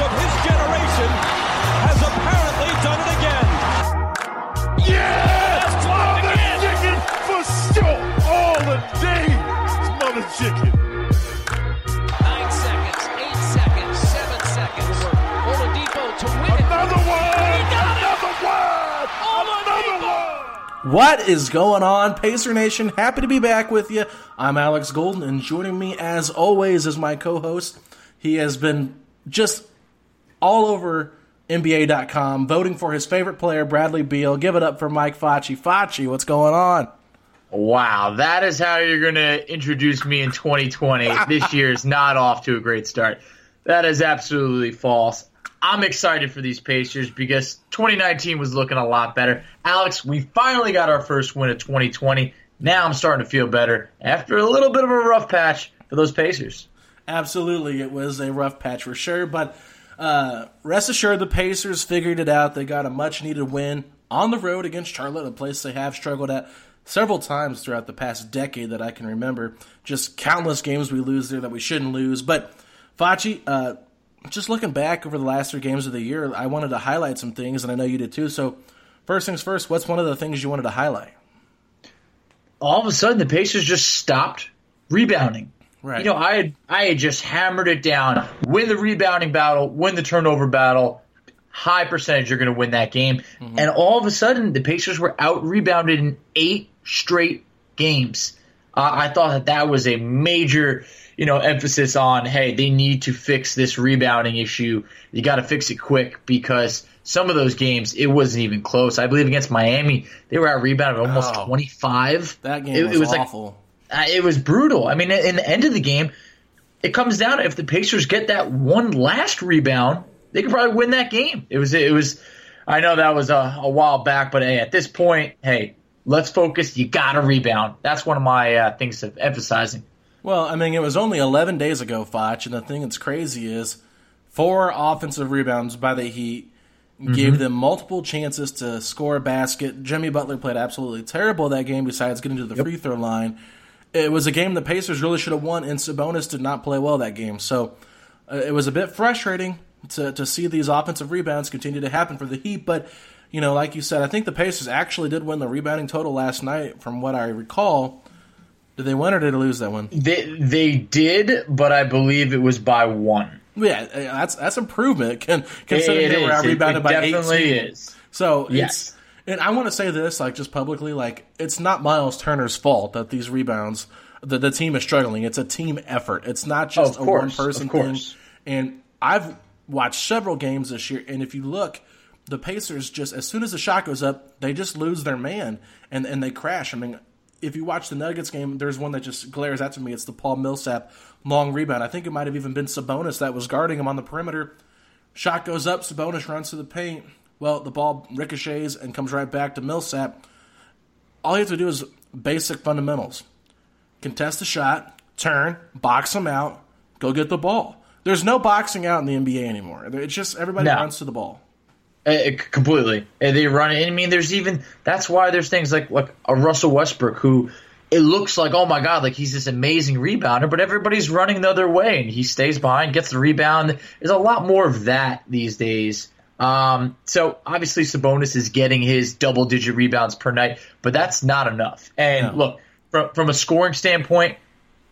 Of his generation has apparently done it again. Yes! That's blocked again. Chicken for sure. All the day. It's mother chicken. Nine seconds, eight seconds, seven seconds. Oladipo to win it. Another one. He got it. Another one. Another one. What is going on, Pacer Nation? Happy to be back with you. I'm Alex Golden, and joining me, as always, is my co host. He has been just all over NBA.com voting for his favorite player, Bradley Beal. Give it up for Mike Facci. Facci, what's going on? Wow, that is how you're going to introduce me in 2020. this year is not off to a great start. That is absolutely false. I'm excited for these Pacers because 2019 was looking a lot better. Alex, we finally got our first win of 2020. Now I'm starting to feel better after a little bit of a rough patch for those Pacers. Absolutely, it was a rough patch for sure, but uh, rest assured, the Pacers figured it out. They got a much needed win on the road against Charlotte, a place they have struggled at several times throughout the past decade that I can remember. Just countless games we lose there that we shouldn't lose. But Facci, uh, just looking back over the last three games of the year, I wanted to highlight some things, and I know you did too. So, first things first, what's one of the things you wanted to highlight? all of a sudden the Pacers just stopped rebounding. Right. You know, I had I had just hammered it down. Win the rebounding battle, win the turnover battle. High percentage you're going to win that game. And all of a sudden the Pacers were out rebounded in eight straight games. Uh, I thought that that was a major, you know, emphasis on hey, they need to fix this rebounding issue. You got to fix it quick because some of those games it wasn't even close. I believe against Miami they were out rebounded almost Oh. 25. That game It- was, it was awful. uh, it was brutal. I mean, in the end of the game, it comes down to if the Pacers get that one last rebound, they could probably win that game. It was, it was. I know that was a, a while back, but hey, at this point, hey, let's focus. You got to rebound. That's one of my uh, things of emphasizing. Well, I mean, it was only 11 days ago, Foch, and the thing that's crazy is four offensive rebounds by the Heat gave them multiple chances to score a basket. Jimmy Butler played absolutely terrible that game besides getting to the free throw line. It was a game the Pacers really should have won, and Sabonis did not play well that game. So uh, it was a bit frustrating to, to see these offensive rebounds continue to happen for the Heat, but. You know, like you said, I think the Pacers actually did win the rebounding total last night, from what I recall. Did they win or did they lose that one? They they did, but I believe it was by one. Yeah, uh, that's that's improvement. Can considering It they were is. out It- rebounded it by definitely 18. is. So Yes. it's and I want to say this like just publicly, like it's not Miles Turner's fault that these rebounds the, the team is struggling. It's a team effort. It's not just Of a one person thing. And I've watched several games this year, and if you look, the Pacers just as soon as the shot goes up, they just lose their man and and they crash. I mean, if you watch the Nuggets game, there's one that just glares out to me. It's the Paul Millsap long rebound. I think it might have even been Sabonis that was guarding him on the perimeter. Shot goes up, Sabonis runs to the paint. Well, the ball ricochets and comes right back to Millsap. All you have to do is basic fundamentals contest the shot, turn, box them out, go get the ball. There's no boxing out in the NBA anymore. It's just everybody No. runs to the ball. Uh, completely. And they run it. I mean, there's even that's why there's things like like a Russell Westbrook who it looks like oh my god, like he's this amazing rebounder, but everybody's running the other way and he stays behind, gets the rebound. There's a lot more of that these days. Um, so obviously Sabonis is getting his double digit rebounds per night, but that's not enough. And No. look, from from a scoring standpoint,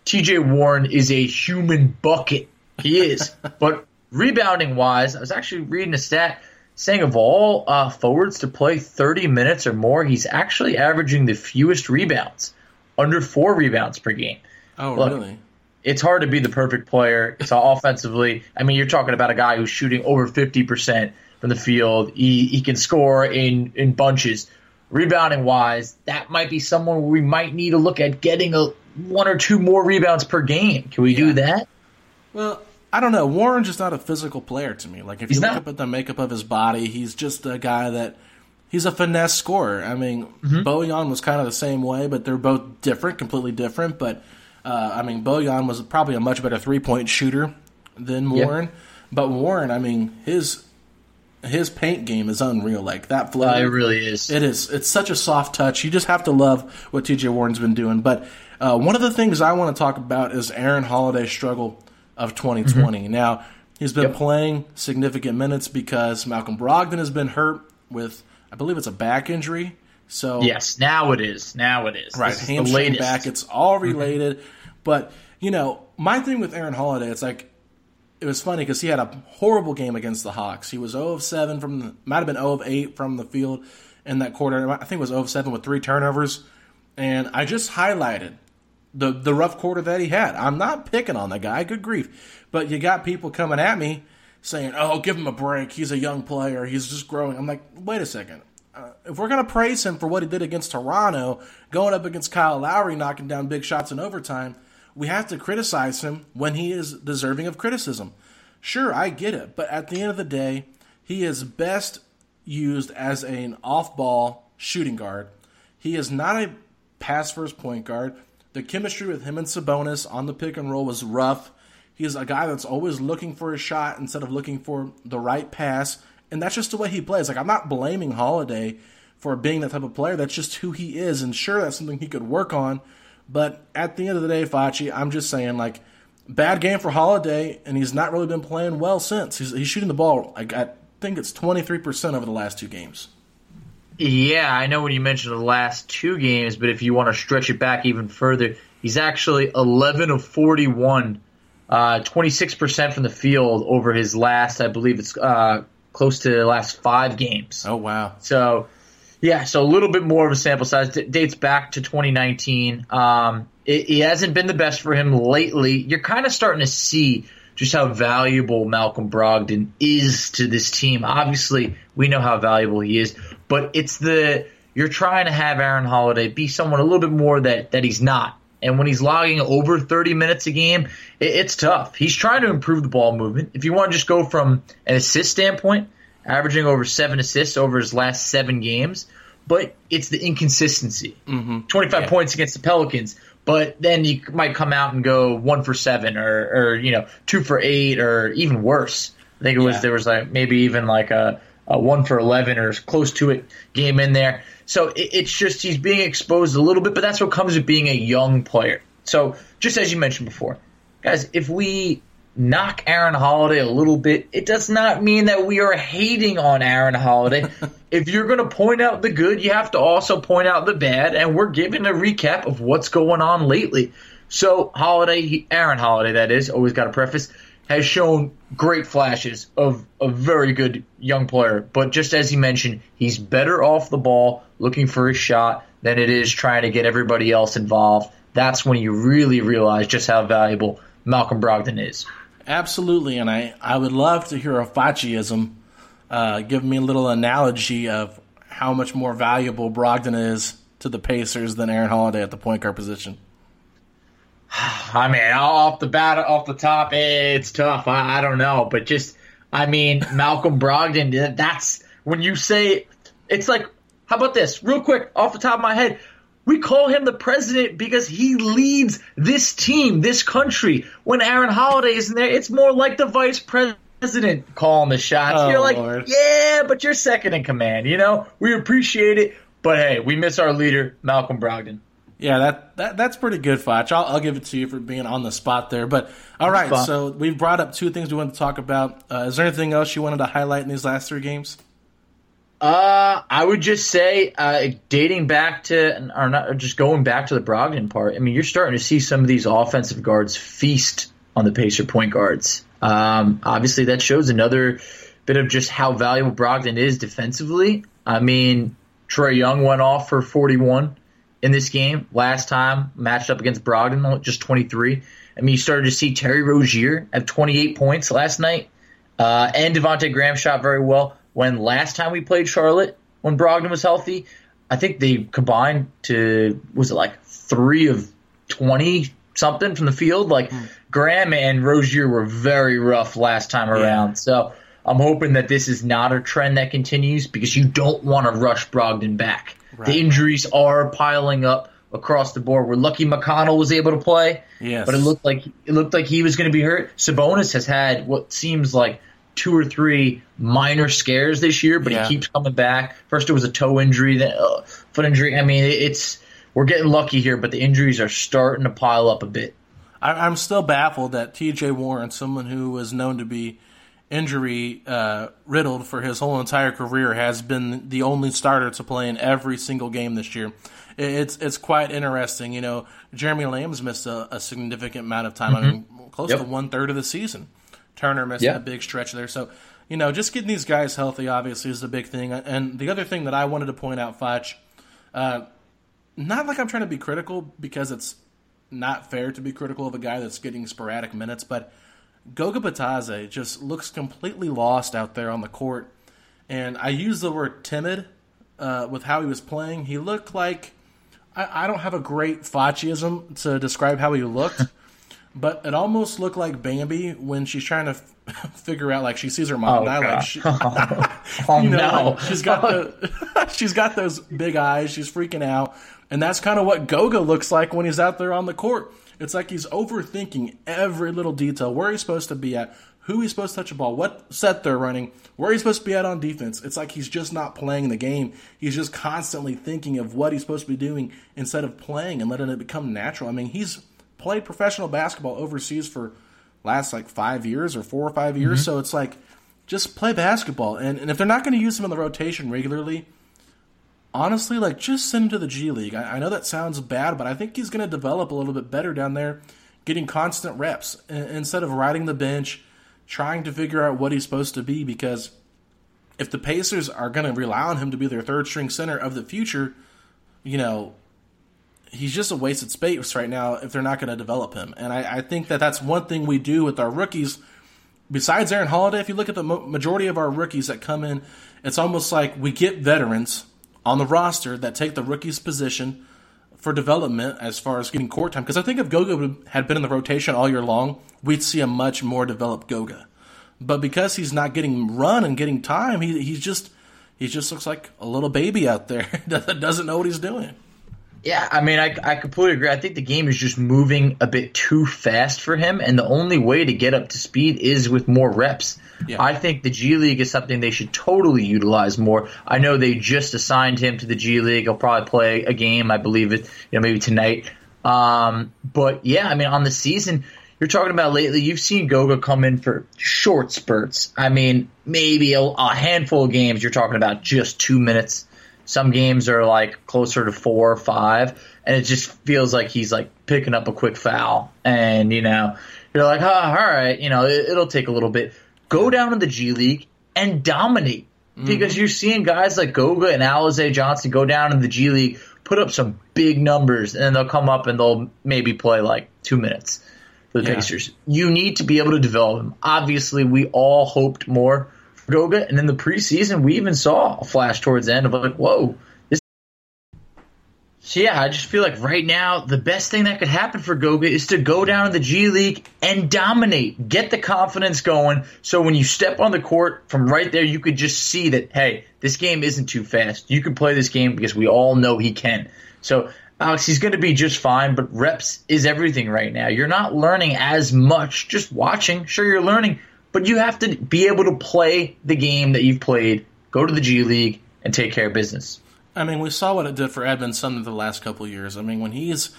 TJ Warren is a human bucket. He is. but rebounding wise, I was actually reading a stat saying of all uh, forwards to play 30 minutes or more, he's actually averaging the fewest rebounds, under four rebounds per game. Oh, Look, really? It's hard to be the perfect player. So offensively, I mean, you're talking about a guy who's shooting over 50% from the field. He, he can score in, in bunches. Rebounding wise, that might be someone we might need to look at getting a one or two more rebounds per game. Can we do that? Well, I don't know. Warren's just not a physical player to me. Like if He's you look not. up at the makeup of his body, he's just a guy that he's a finesse scorer. I mean, Mm-hmm. Bojan was kind of the same way, but they're both different, completely different. But uh, I mean, Bojan was probably a much better three point shooter than Yeah. Warren. But Warren, I mean, his his paint game is unreal. Like that flow, Uh, it really is. it is. It's such a soft touch. You just have to love what TJ Warren's been doing. But uh, one of the things I want to talk about is Aaron Holiday's struggle of 2020. Now, he's been Mm-hmm. Yep. playing significant minutes because Malcolm Brogdon has been hurt with, I believe it's a back injury. So Yes, now it is. Now it is. Right, This is the hamstring back. It's all related. But you know, my thing with Aaron Holiday, it's like it was funny because he had a horrible game against the Hawks. He was 0 of 7 from the, might have been 0 of 8 from the field in that quarter. I think it was 0 of 7 with three turnovers. And I just highlighted the the rough quarter that he had. I'm not picking on the guy. Good grief, but you got people coming at me saying, "Oh, give him a break. He's a young player. He's just growing." I'm like, wait a second. Uh, if we're gonna praise him for what he did against Toronto, going up against Kyle Lowry, knocking down big shots in overtime, we have to criticize him when he is deserving of criticism. Sure, I get it, but at the end of the day, he is best used as an off-ball shooting guard. He is not a pass first point guard. The chemistry with him and Sabonis on the pick and roll was rough. He is a guy that's always looking for a shot instead of looking for the right pass, and that's just the way he plays. Like I'm not blaming Holiday for being that type of player. That's just who he is, and sure, that's something he could work on. But at the end of the day, Fachi, I'm just saying like bad game for Holiday, and he's not really been playing well since. He's, he's shooting the ball. Like I think it's 23 percent over the last two games. Yeah, I know when you mentioned the last two games, but if you want to stretch it back even further, he's actually 11 of 41, uh, 26% from the field over his last, I believe it's uh, close to the last five games. Oh wow. So, yeah, so a little bit more of a sample size. D- dates back to 2019. Um, it, it hasn't been the best for him lately. You're kind of starting to see just how valuable Malcolm Brogdon is to this team. Obviously, we know how valuable he is, but it's the you're trying to have Aaron Holiday be someone a little bit more that that he's not. And when he's logging over 30 minutes a game, it, it's tough. He's trying to improve the ball movement. If you want to just go from an assist standpoint, averaging over seven assists over his last seven games, but it's the inconsistency. Mm-hmm. 25 points against the Pelicans, but then you might come out and go one for seven or, or you know, two for eight or even worse. I think it was, Yeah. there was like maybe even like a, a one for 11 or close to it game in there. So it, it's just he's being exposed a little bit, but that's what comes with being a young player. So just as you mentioned before, guys, if we knock Aaron Holiday a little bit, it does not mean that we are hating on Aaron Holiday. if you're going to point out the good, you have to also point out the bad, and we're giving a recap of what's going on lately. So Holiday, Aaron Holiday, that is, always got a preface, has shown great flashes of a very good young player. But just as he mentioned, he's better off the ball looking for his shot than it is trying to get everybody else involved. that's when you really realize just how valuable Malcolm Brogdon is. Absolutely, and I, I would love to hear a Facciism uh, give me a little analogy of how much more valuable Brogdon is to the Pacers than Aaron Holiday at the point guard position. I mean, off the bat, off the top, it's tough. I, I don't know, but just, I mean, Malcolm Brogdon. That's when you say it's like. How about this, real quick, off the top of my head? We call him the president because he leads this team, this country. When Aaron Holiday is in there, it's more like the vice president calling the shots. Oh, you're like, Lord. yeah, but you're second in command. You know, we appreciate it, but hey, we miss our leader, Malcolm Brogdon. Yeah, that, that that's pretty good, Foch. I'll, I'll give it to you for being on the spot there. But all right, so we've brought up two things we wanted to talk about. Uh, is there anything else you wanted to highlight in these last three games? Uh, I would just say, uh, dating back to, or not, just going back to the Brogdon part. I mean, you're starting to see some of these offensive guards feast on the Pacer point guards. Um, obviously, that shows another bit of just how valuable Brogdon is defensively. I mean, Trae Young went off for 41 in this game last time matched up against Brogdon, just 23. I mean, you started to see Terry Rozier have 28 points last night, uh, and Devonte Graham shot very well. When last time we played Charlotte, when Brogdon was healthy, I think they combined to was it like three of 20 something from the field. Like hmm. Graham and Rozier were very rough last time around. So I'm hoping that this is not a trend that continues because you don't want to rush Brogdon back. The injuries are piling up across the board. We're lucky McConnell was able to play, Yes. but it looked like it looked like he was going to be hurt. Sabonis has had what seems like two or three minor scares this year, but Yeah. he keeps coming back. First it was a toe injury, then uh, foot injury. I mean, it's we're getting lucky here, but the injuries are starting to pile up a bit. I, I'm still baffled that T.J. Warren, someone who was known to be injury uh, riddled for his whole entire career, has been the only starter to play in every single game this year. It- It's it's quite interesting. You know, Jeremy Lamb's missed a, a significant amount of time. I mean, close Yep. to one third of the season. Turner missed Yeah. a big stretch there. So, you know, just getting these guys healthy obviously is the big thing. And the other thing that I wanted to point out, Foch, uh, not like I'm trying to be critical because it's not fair to be critical of a guy that's getting sporadic minutes, but Goga Bitadze just looks completely lost out there on the court. And I use the word timid uh, with how he was playing. He looked like I, I don't have a great Facciism to describe how he looked, but it almost looked like Bambi when she's trying to f- figure out like she sees her mom Oh, die. Like she, Oh you oh, know, no, like, she's got the she's got those big eyes. She's freaking out, and that's kind of what Goga looks like when he's out there on the court. It's like he's overthinking every little detail, where he's supposed to be at, who he's supposed to touch the ball, what set they're running, where he's supposed to be at on defense. It's like he's just not playing the game. He's just constantly thinking of what he's supposed to be doing instead of playing and letting it become natural. I mean, he's played professional basketball overseas for last like five years or four or five years, mm-hmm. so it's like just play basketball. And, and if they're not going to use him in the rotation regularly, honestly, like just send him to the G League. I, I know that sounds bad, but I think he's going to develop a little bit better down there, getting constant reps instead of riding the bench, trying to figure out what he's supposed to be. Because if the Pacers are going to rely on him to be their third string center of the future, you know, he's just a wasted space right now if they're not going to develop him. And I, I think that that's one thing we do with our rookies. Besides Aaron Holiday, if you look at the majority of our rookies that come in, it's almost like we get veterans on the roster that take the rookie's position for development as far as getting court time. Because I think if Goga had been in the rotation all year long, we'd see a much more developed Goga. But because he's not getting run and getting time, he he's just he just looks like a little baby out there that doesn't know what he's doing. Yeah, I mean, I, I completely agree. I think the game is just moving a bit too fast for him, and the only way to get up to speed is with more reps. Yeah. I think the G League is something they should totally utilize more. I know they just assigned him to the G League. He'll probably play a game, I believe it, you know, maybe tonight. Um, but yeah, I mean, on the season, you're talking about lately, you've seen Goga come in for short spurts. I mean, maybe a, a handful of games, you're talking about just two minutes. Some games are like closer to four or five, and it just feels like he's like picking up a quick foul. And, you know, you're like, oh, all right, you know, it, it'll take a little bit. Go down to the G League and dominate. Mm-hmm. Because you're seeing guys like Goga and Alize Johnson go down in the G League, put up some big numbers, and then they'll come up and they'll maybe play like two minutes for the Yeah. Pacers. You need to be able to develop him. Obviously, we all hoped more Goga, and in the preseason, we even saw a flash towards the end of like, whoa, this. So yeah, I just feel like right now the best thing that could happen for Goga is to go down to the G League and dominate, get the confidence going. So when you step on the court from right there, you could just see that hey, this game isn't too fast. You can play this game because we all know he can. So Alex, he's going to be just fine, but reps is everything right now. You're not learning as much just watching. Sure, you're learning, but you have to be able to play the game that you've played, go to the G League, and take care of business. I mean, we saw what it did for Edmondson the last couple years. I mean, when he's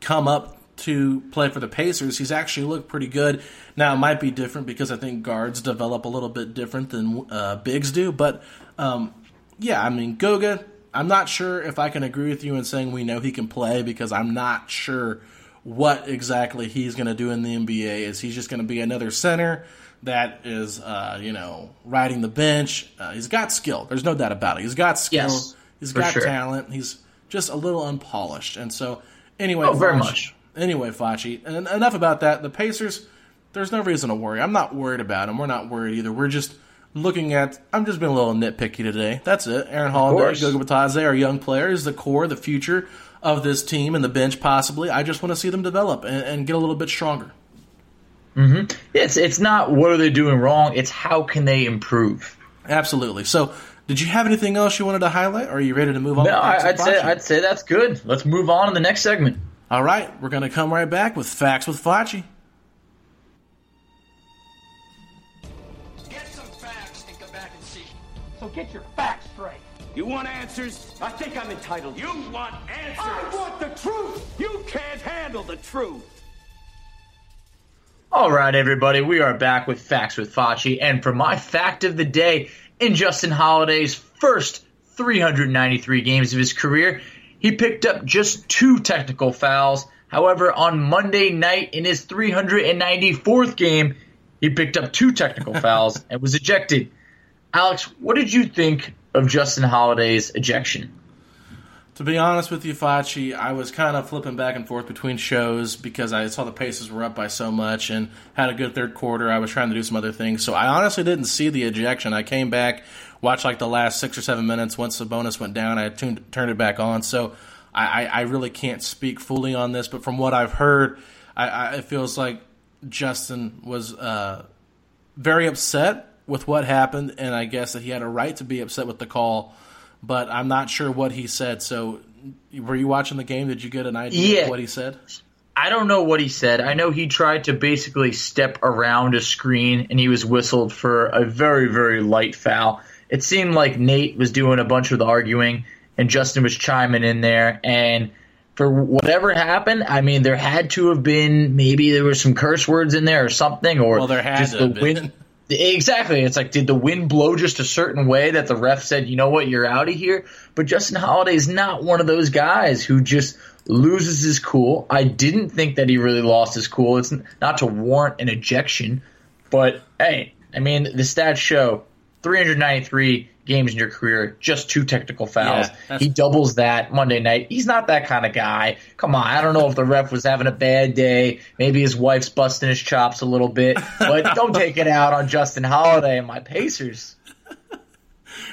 come up to play for the Pacers, he's actually looked pretty good. Now, it might be different because I think guards develop a little bit different than uh, bigs do. But um, yeah, I mean, Goga, I'm not sure if I can agree with you in saying we know he can play because I'm not sure what exactly he's going to do in the NBA. Is he just going to be another center? That is, uh, you know, riding the bench. Uh, he's got skill. There's no doubt about it. He's got skill. Yes. He's got sure. talent. He's just a little unpolished. And so, anyway, Oh, very much. Anyway, Facci, and enough about that. The Pacers, there's no reason to worry. I'm not worried about them. We're not worried either. We're just looking at. I'm just being a little nitpicky today. That's it. Aaron course. Goga Bitadze, our young players, the core, the future of this team, and the bench possibly. I just want to see them develop and, and get a little bit stronger. Mm-hmm. It's it's not what are they doing wrong. It's how can they improve. Absolutely. So, did you have anything else you wanted to highlight, or are you ready to move on? No, to Facts I, I'd say I'd say that's good. Let's move on to the next segment. All right, we're going to come right back with Facts with Facci. Get some facts and come back and see. So get your facts straight. You want answers? I think I'm entitled. You want answers? I want the truth. You can't handle the truth. All right, everybody, we are back with Facts with Facci, and for my fact of the day, in Justin Holiday's first 393 games of his career, he picked up just two technical fouls. However, on Monday night in his 394th game, he picked up two technical fouls and was ejected. Alex, what did you think of Justin Holiday's ejection? To be honest with you, Facci, I was kind of flipping back and forth between shows because I saw the Pacers were up by so much and had a good third quarter. I was trying to do some other things, so I honestly didn't see the ejection. I came back, watched like the last six or seven minutes. Once the bonus went down, I tuned, turned it back on. So I, I, I really can't speak fully on this, but from what I've heard, I, I, it feels like Justin was uh, very upset with what happened, and I guess that he had a right to be upset with the call. But I'm not sure what he said. So, were you watching the game? Did you get an idea Yeah. of what he said? I don't know what he said. I know he tried to basically step around a screen and he was whistled for a very, very light foul. It seemed like Nate was doing a bunch of the arguing and Justin was chiming in there. And for whatever happened, I mean, there had to have been maybe there were some curse words in there or something, or Well, there had just to the have been. wind. Exactly. It's like, did the wind blow just a certain way that the ref said, you know what, you're out of here? But Justin Holiday is not one of those guys who just loses his cool. I didn't think that he really lost his cool. It's not to warrant an ejection, but hey, I mean, the stats show 393 games in your career, just two technical fouls. Yeah, he doubles that Monday night. He's not that kind of guy. Come on, I don't know if the ref was having a bad day. Maybe his wife's busting his chops a little bit, but don't take it out on Justin Holiday and my Pacers.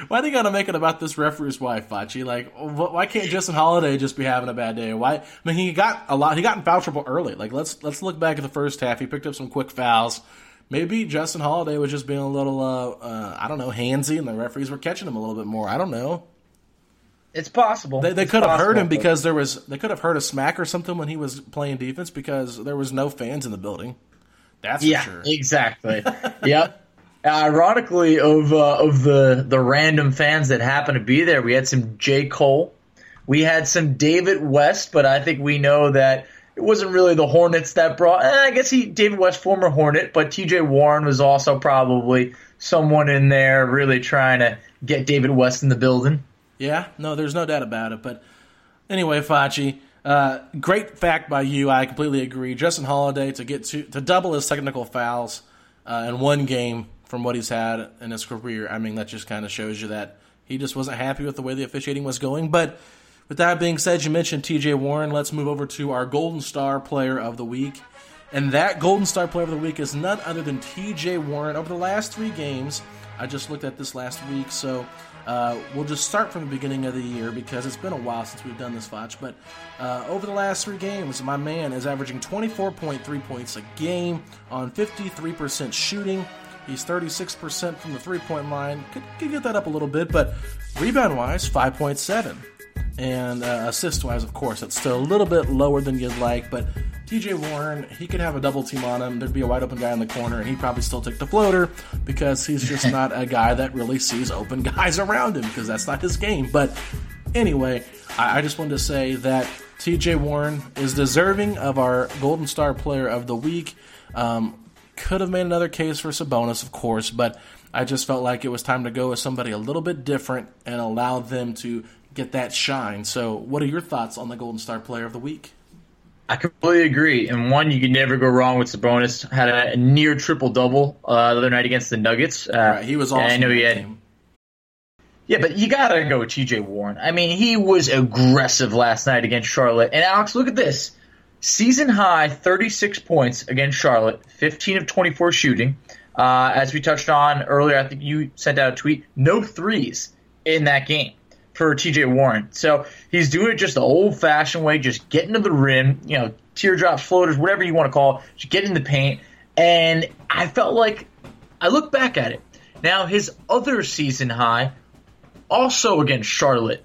Why they gotta make it about this referee's wife, Facci? Like, why can't Justin Holiday just be having a bad day? Why? I mean, he got a lot. He got in foul trouble early. Like, let's let's look back at the first half. He picked up some quick fouls. Maybe Justin Holiday was just being a little, uh, uh, I don't know, handsy, and the referees were catching him a little bit more. I don't know. It's possible. They, they could have heard him because there was. They could have heard a smack or something when he was playing defense because there was no fans in the building. That's yeah, for sure. exactly. yep. Ironically, of uh, of the the random fans that happened to be there, we had some J Cole, we had some David West, but I think we know that it wasn't really the Hornets that brought. Eh, I guess he David West, former Hornet, but T.J. Warren was also probably someone in there really trying to get David West in the building. Yeah, no, there's no doubt about it. But anyway, Facci, uh, great fact by you. I completely agree. Justin Holiday to get to to double his technical fouls uh, in one game from what he's had in his career. I mean, that just kind of shows you that he just wasn't happy with the way the officiating was going. But With that being said, you mentioned TJ Warren. Let's move over to our Golden Star Player of the Week. And that Golden Star Player of the Week is none other than TJ Warren. Over the last three games, I just looked at this last week, so uh, we'll just start from the beginning of the year because it's been a while since we've done this, Foch. But uh, over the last three games, my man is averaging 24.3 points a game on 53% shooting. He's 36% from the three point line. Could, could get that up a little bit, but rebound wise, 5.7. And uh, assist wise, of course, it's still a little bit lower than you'd like, but TJ Warren, he could have a double team on him. There'd be a wide open guy in the corner, and he'd probably still take the floater because he's just not a guy that really sees open guys around him because that's not his game. But anyway, I, I just wanted to say that TJ Warren is deserving of our Golden Star Player of the Week. Um, could have made another case for Sabonis, of course, but I just felt like it was time to go with somebody a little bit different and allow them to get that shine. So, what are your thoughts on the Golden Star Player of the Week? I completely agree. And one, you can never go wrong with Sabonis. Had a, near triple double uh, the other night against the Nuggets. Uh, right, he was awesome. I know he had. Team. Yeah, but you gotta go with T.J. Warren. I mean, he was aggressive last night against Charlotte. And Alex, look at this: season high, 36 points against Charlotte, 15 of 24 shooting. Uh, as we touched on earlier, I think you sent out a tweet: no threes in that game for TJ Warren. So he's doing it just the old fashioned way, just getting to the rim, you know, teardrops, floaters, whatever you want to call it, just get in the paint. And I felt like I look back at it. Now his other season high, also against Charlotte,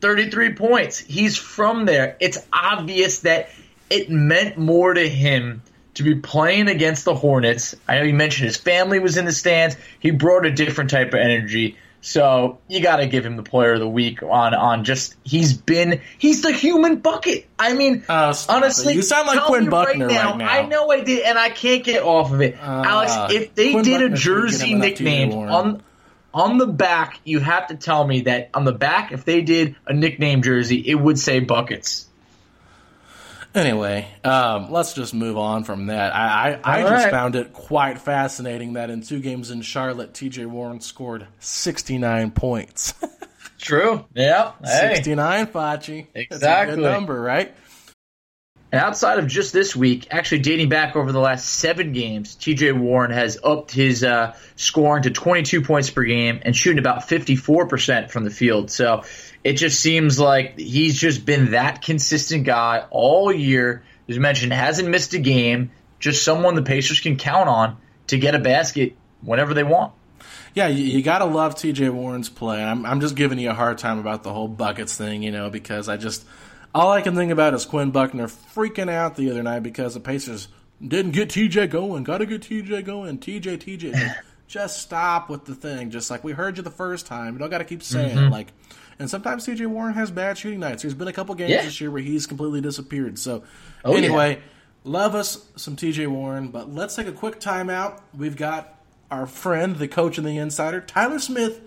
33 points. He's from there. It's obvious that it meant more to him to be playing against the Hornets. I know you mentioned his family was in the stands. He brought a different type of energy. So you got to give him the player of the week on on just he's been he's the human bucket. I mean, uh, honestly, you sound like Quinn Buckner right now, right now, I know I did, and I can't get off of it, uh, Alex. If they Quinn did a jersey nickname on on the back, you have to tell me that on the back, if they did a nickname jersey, it would say buckets. Anyway, um, let's just move on from that. I, I, I just right. found it quite fascinating that in two games in Charlotte, TJ Warren scored 69 points. True. Yeah. Hey. 69, Fachi. Exactly. That's a good number, right? And outside of just this week, actually dating back over the last seven games, TJ Warren has upped his uh, scoring to 22 points per game and shooting about 54% from the field. So it just seems like he's just been that consistent guy all year. As mentioned, hasn't missed a game. Just someone the Pacers can count on to get a basket whenever they want. Yeah, you, you got to love TJ Warren's play. I'm, I'm just giving you a hard time about the whole buckets thing, you know, because I just all I can think about is Quinn Buckner freaking out the other night because the Pacers didn't get TJ going. Got to get TJ going. TJ, TJ. just stop with the thing. Just like we heard you the first time. You don't got to keep saying Mhm. Like, and sometimes TJ Warren has bad shooting nights. There's been a couple games Yeah. this year where he's completely disappeared. So, Oh, yeah. anyway, love us some TJ Warren. But let's take a quick timeout. We've got our friend, the coach and the insider, Tyler Smith,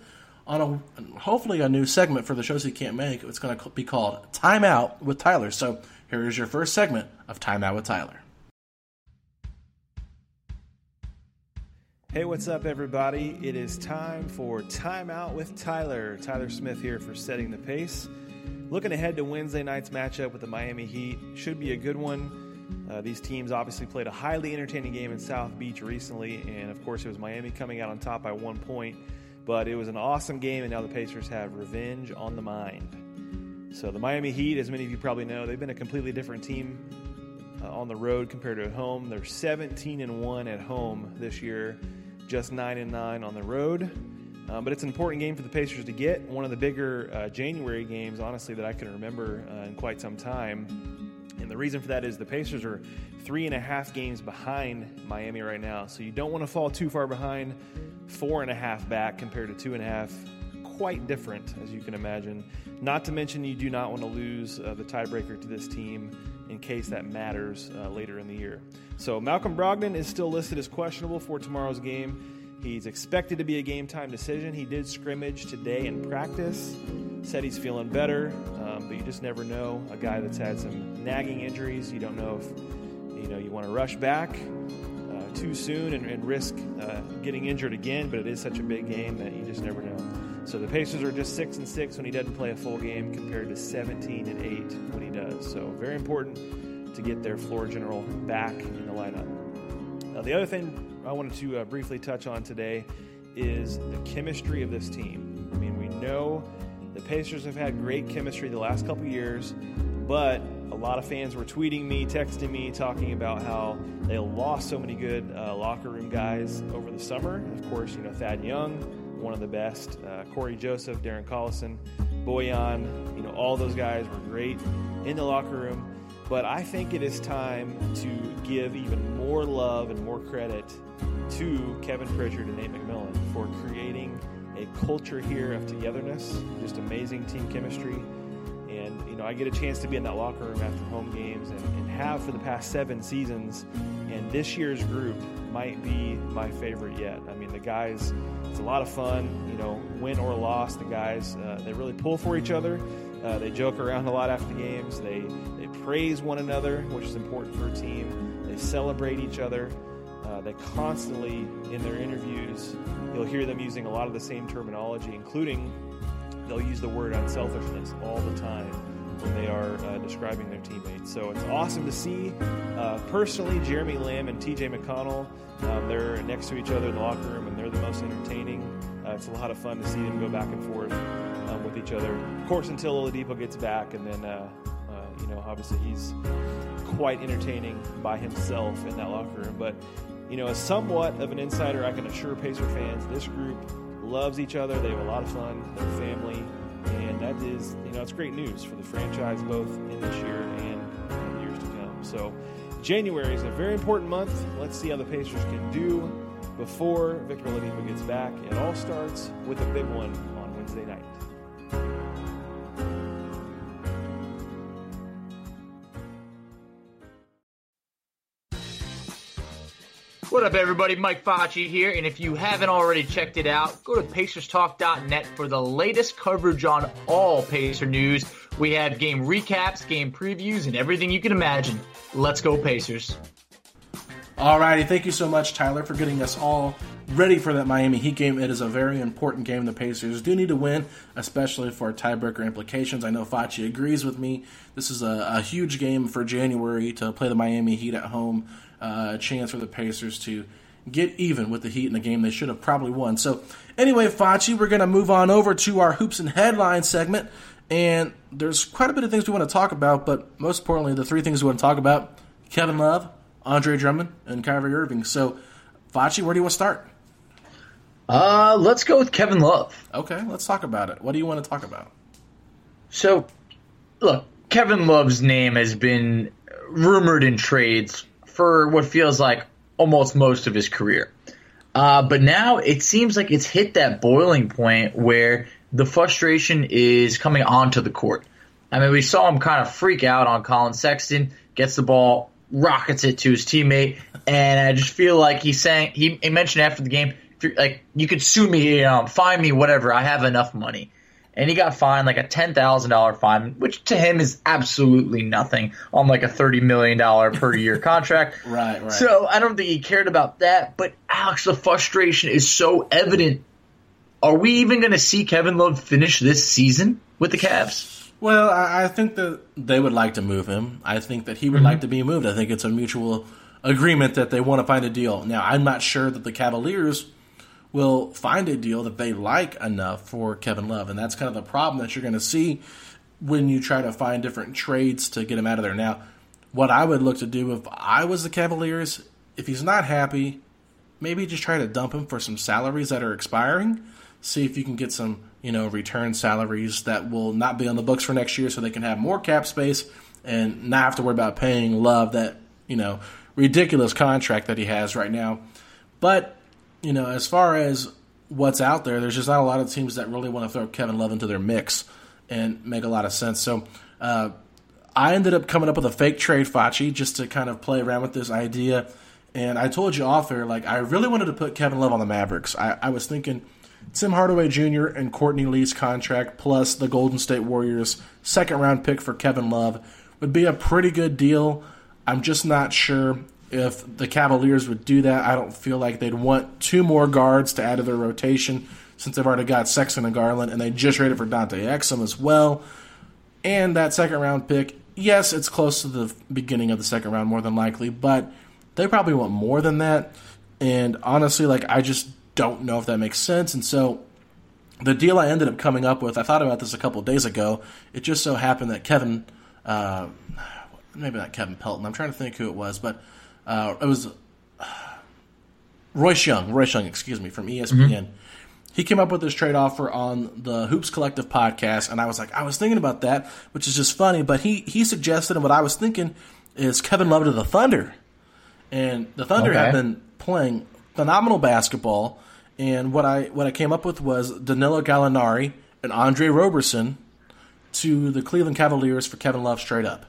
on a hopefully a new segment for the shows he can't make. It's going to be called Timeout with Tyler. So here is your first segment of Timeout with Tyler. Hey, what's up, everybody? It is time for Time Out with Tyler. Tyler Smith here for Setting the Pace. Looking ahead to Wednesday night's matchup with the Miami Heat. Should be a good one. Uh, these teams obviously played a highly entertaining game in South Beach recently, and of course, it was Miami coming out on top by one point. But it was an awesome game, and now the Pacers have revenge on the mind. So, the Miami Heat, as many of you probably know, they've been a completely different team uh, on the road compared to at home. They're 17 and 1 at home this year, just 9 and 9 on the road. Um, but it's an important game for the Pacers to get. One of the bigger uh, January games, honestly, that I can remember uh, in quite some time. And the reason for that is the Pacers are three and a half games behind Miami right now. So you don't want to fall too far behind. Four and a half back compared to two and a half. Quite different, as you can imagine. Not to mention, you do not want to lose uh, the tiebreaker to this team in case that matters uh, later in the year. So Malcolm Brogdon is still listed as questionable for tomorrow's game. He's expected to be a game time decision. He did scrimmage today in practice, said he's feeling better, um, but you just never know. A guy that's had some nagging injuries, you don't know if you know you want to rush back too soon and, and risk uh, getting injured again. But it is such a big game that you just never know. So the Pacers are just six and six when he doesn't play a full game, compared to 17 and eight when he does. So very important to get their floor general back in the lineup. Uh, the other thing I wanted to uh, briefly touch on today is the chemistry of this team. I mean, we know the Pacers have had great chemistry the last couple years, but a lot of fans were tweeting me, texting me, talking about how they lost so many good uh, locker room guys over the summer. Of course, you know Thad Young, one of the best, uh, Corey Joseph, Darren Collison, Bojan. You know all those guys were great in the locker room. But I think it is time to give even more love and more credit to Kevin Pritchard and Nate McMillan for creating a culture here of togetherness, just amazing team chemistry. Know, I get a chance to be in that locker room after home games and, and have for the past seven seasons. And this year's group might be my favorite yet. I mean, the guys, it's a lot of fun, you know, win or loss. The guys, uh, they really pull for each other. Uh, they joke around a lot after the games. They, they praise one another, which is important for a team. They celebrate each other. Uh, they constantly, in their interviews, you'll hear them using a lot of the same terminology, including they'll use the word unselfishness all the time when they are uh, describing their teammates. So it's awesome to see. Uh, personally, Jeremy Lamb and TJ McConnell, um, they're next to each other in the locker room, and they're the most entertaining. Uh, it's a lot of fun to see them go back and forth um, with each other. Of course, until Oladipo gets back, and then uh, uh, you know, obviously he's quite entertaining by himself in that locker room. But you know, as somewhat of an insider, I can assure Pacer fans this group loves each other. They have a lot of fun. They're family, and that is, you know, it's great news for the franchise both in this year and in years to come. So, January is a very important month. Let's see how the Pacers can do before Victor Oladipo gets back. It all starts with a big one on Wednesday night. What up, everybody? Mike Facci here, and if you haven't already checked it out, go to PacersTalk.net for the latest coverage on all Pacer news. We have game recaps, game previews, and everything you can imagine. Let's go, Pacers. Alrighty, thank you so much, Tyler, for getting us all ready for that Miami Heat game. It is a very important game. The Pacers do need to win, especially for tiebreaker implications. I know Facci agrees with me. This is a, a huge game for January to play the Miami Heat at home. Uh, a chance for the Pacers to get even with the Heat in a game they should have probably won. So, anyway, Fachi, we're going to move on over to our Hoops and Headlines segment. And there's quite a bit of things we want to talk about, but most importantly, the three things we want to talk about Kevin Love, Andre Drummond, and Kyrie Irving. So, Fachi, where do you want to start? Uh, let's go with Kevin Love. Okay, let's talk about it. What do you want to talk about? So, look, Kevin Love's name has been rumored in trades for what feels like almost most of his career. Uh, but now it seems like it's hit that boiling point where the frustration is coming onto the court. I mean, we saw him kind of freak out on Collin Sexton, gets the ball, rockets it to his teammate, and I just feel like he's saying he, he mentioned after the game, like you could sue me, you know, fine me, whatever. I have enough money and he got fined like a ten thousand dollar fine, which to him is absolutely nothing on like a thirty million dollar per year contract. right, right. So I don't think he cared about that. But Alex, the frustration is so evident. Are we even going to see Kevin Love finish this season with the Cavs? Well, I, I think that they would like to move him. I think that he would mm-hmm. like to be moved. I think it's a mutual agreement that they want to find a deal. Now, I'm not sure that the Cavaliers will find a deal that they like enough for Kevin Love. And that's kind of the problem that you're going to see when you try to find different trades to get him out of there. Now, what I would look to do if I was the Cavaliers, if he's not happy, maybe just try to dump him for some salaries that are expiring. See if you can get some, you know, return salaries that will not be on the books for next year so they can have more cap space and not have to worry about paying Love that, you know, ridiculous contract that he has right now. But you know, as far as what's out there, there's just not a lot of teams that really want to throw Kevin Love into their mix and make a lot of sense. So uh, I ended up coming up with a fake trade, Facci, just to kind of play around with this idea. And I told you off air, like, I really wanted to put Kevin Love on the Mavericks. I, I was thinking Tim Hardaway Jr. and Courtney Lee's contract plus the Golden State Warriors' second round pick for Kevin Love would be a pretty good deal. I'm just not sure if the Cavaliers would do that, I don't feel like they'd want two more guards to add to their rotation. since they've already got Sexton and Garland, and they just traded for Dante Exum as well. And that second round pick, yes, it's close to the beginning of the second round more than likely, but they probably want more than that. And honestly, like I just don't know if that makes sense. And so the deal I ended up coming up with, I thought about this a couple days ago. It just so happened that Kevin, uh, maybe not Kevin Pelton, I'm trying to think who it was, but uh, it was Royce Young, Royce Young, excuse me, from ESPN. He came up with this trade offer on the Hoops Collective podcast, and I was like, I was thinking about that, which is just funny. But he he suggested, and what I was thinking is Kevin Love to the Thunder, and the Thunder Okay. have been playing phenomenal basketball. And what I what I came up with was Danilo Gallinari and Andre Roberson to the Cleveland Cavaliers for Kevin Love straight up.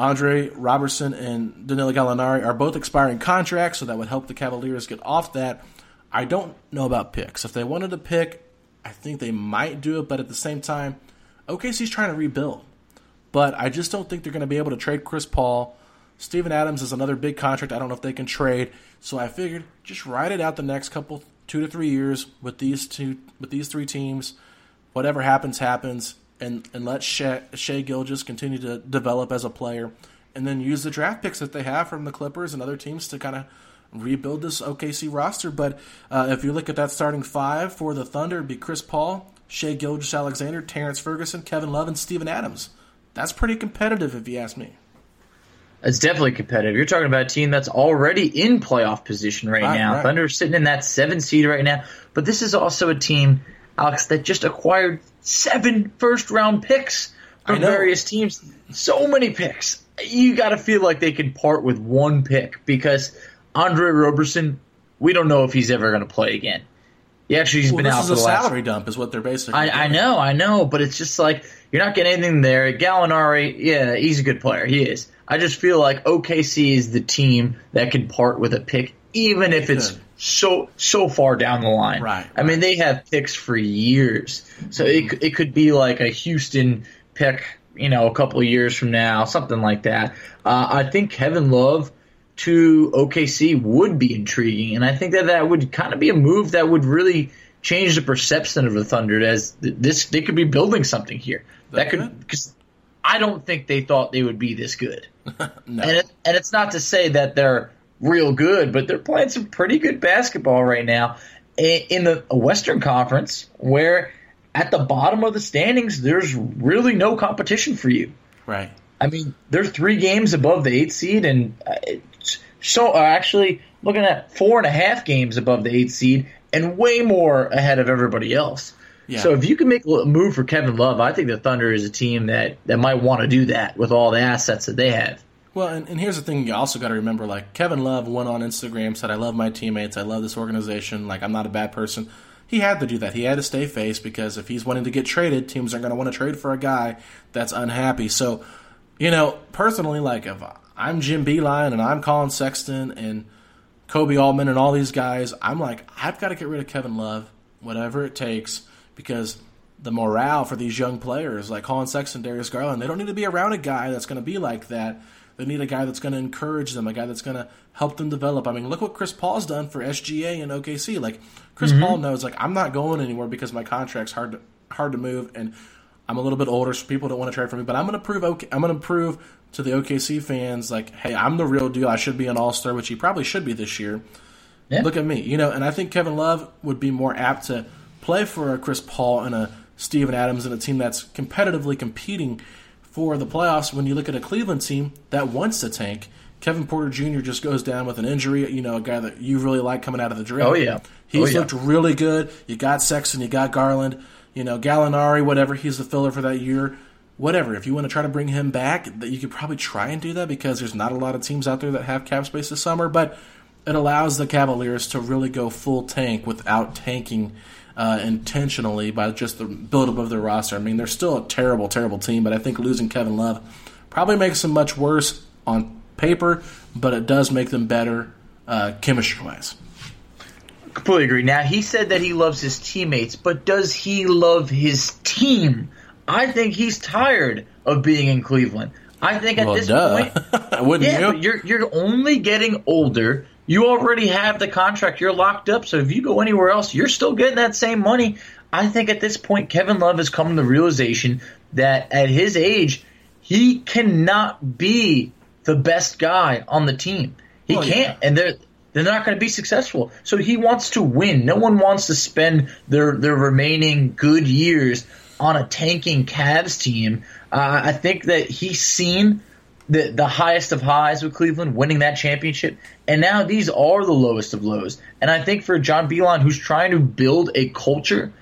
Andre Roberson and Danilo Gallinari are both expiring contracts, so that would help the Cavaliers get off that. I don't know about picks. If they wanted to pick, I think they might do it, but at the same time, OKC's trying to rebuild. But I just don't think they're going to be able to trade Chris Paul. Steven Adams is another big contract. I don't know if they can trade. So I figured just ride it out the next couple two to three years with these two with these three teams. Whatever happens, happens, and and let Shai, Shai Gilgeous continue to develop as a player, and then use the draft picks that they have from the Clippers and other teams to kind of rebuild this OKC roster. But uh, if you look at that starting five for the Thunder, it'd be Chris Paul, Shai Gilgeous-Alexander, Terrence Ferguson, Kevin Love, and Steven Adams. That's pretty competitive, if you ask me. It's definitely competitive. You're talking about a team that's already in playoff position right, Right, now. right. Thunder sitting in that seven seed right now. But this is also a team, Alex, that just acquired seven first round picks from various teams. So many picks. You got to feel like they can part with one pick because Andre Roberson, we don't know if he's ever going to play again. He actually has Well, been this out is for a the last salary dump, is what they're basically. I, I know, I know, but it's just like you're not getting anything there. Gallinari, yeah, he's a good player. He is. I just feel like OKC is the team that can part with a pick, even if it's. So so far down the line. Right, I mean, they have picks for years, so it c- it could be like a Houston pick, you know, a couple of years from now, something like that. Uh, I think Kevin Love to OKC would be intriguing, and I think that that would kind of be a move that would really change the perception of the Thunder as this they could be building something here. That could could. because I don't think they thought they would be this good. No. And it, and it's not to say that they're real good, but they're playing some pretty good basketball right now in the Western Conference, where at the bottom of the standings, there's really no competition for you. right. I mean, they're three games above the eight seed, and uh, so uh, actually looking at four and a half games above the eight seed, and way more ahead of everybody else. Yeah. So if you can make a move for Kevin Love, I think the Thunder is a team that, that might want to do that with all the assets that they have. Well, and, and here's the thing you also got to remember like, Kevin Love went on Instagram, said, I love my teammates, I love this organization, like, I'm not a bad person. He had to do that. He had to stay face because if he's wanting to get traded, teams aren't going to want to trade for a guy that's unhappy. So, you know, personally, like, if I'm Jim Beilein and I'm Collin Sexton and Koby Altman and all these guys, I'm like, I've got to get rid of Kevin Love, whatever it takes, because the morale for these young players like Collin Sexton, Darius Garland, they don't need to be around a guy that's going to be like that. They need a guy that's going to encourage them, a guy that's going to help them develop. I mean, look what Chris Paul's done for SGA and OKC. Like Chris mm-hmm. Paul knows, like I'm not going anywhere because my contract's hard to hard to move, and I'm a little bit older, so people don't want to trade for me. But I'm going to prove, OK, I'm going to prove to the OKC fans, like, hey, I'm the real deal. I should be an All Star, which he probably should be this year. Yeah. Look at me, you know. And I think Kevin Love would be more apt to play for a Chris Paul and a Steven Adams and a team that's competitively competing for the playoffs. When you look at a Cleveland team that wants to tank, Kevin Porter Jr. just goes down with an injury. You know, a guy that you really like coming out of the draft. Oh, yeah. he's Oh, yeah. looked really good. You got Sexton, you got Garland, you know Gallinari, whatever. He's the filler for that year. Whatever. If you want to try to bring him back, that you could probably try and do that because there's not a lot of teams out there that have cap space this summer. But it allows the Cavaliers to really go full tank without tanking uh, intentionally by just the buildup of their roster. I mean, they're still a terrible, terrible team, but I think losing Kevin Love probably makes them much worse on paper, but it does make them better uh, chemistry wise. Completely agree. Now he said that he loves his teammates, but does he love his team? I think he's tired of being in Cleveland. I think at Well, this duh. point, Wouldn't yeah, you? you're you're only getting older. You already have the contract. You're locked up. So if you go anywhere else, you're still getting that same money. I think at this point, Kevin Love has come to the realization that at his age, he cannot be the best guy on the team. He Well, can't, and they're they're not going to be successful. So he wants to win. No one wants to spend their their remaining good years on a tanking Cavs team. Uh, I think that he's seen the the highest of highs with Cleveland, winning that championship, and now these are the lowest of lows. And I think for John Beilein, who's trying to build a culture,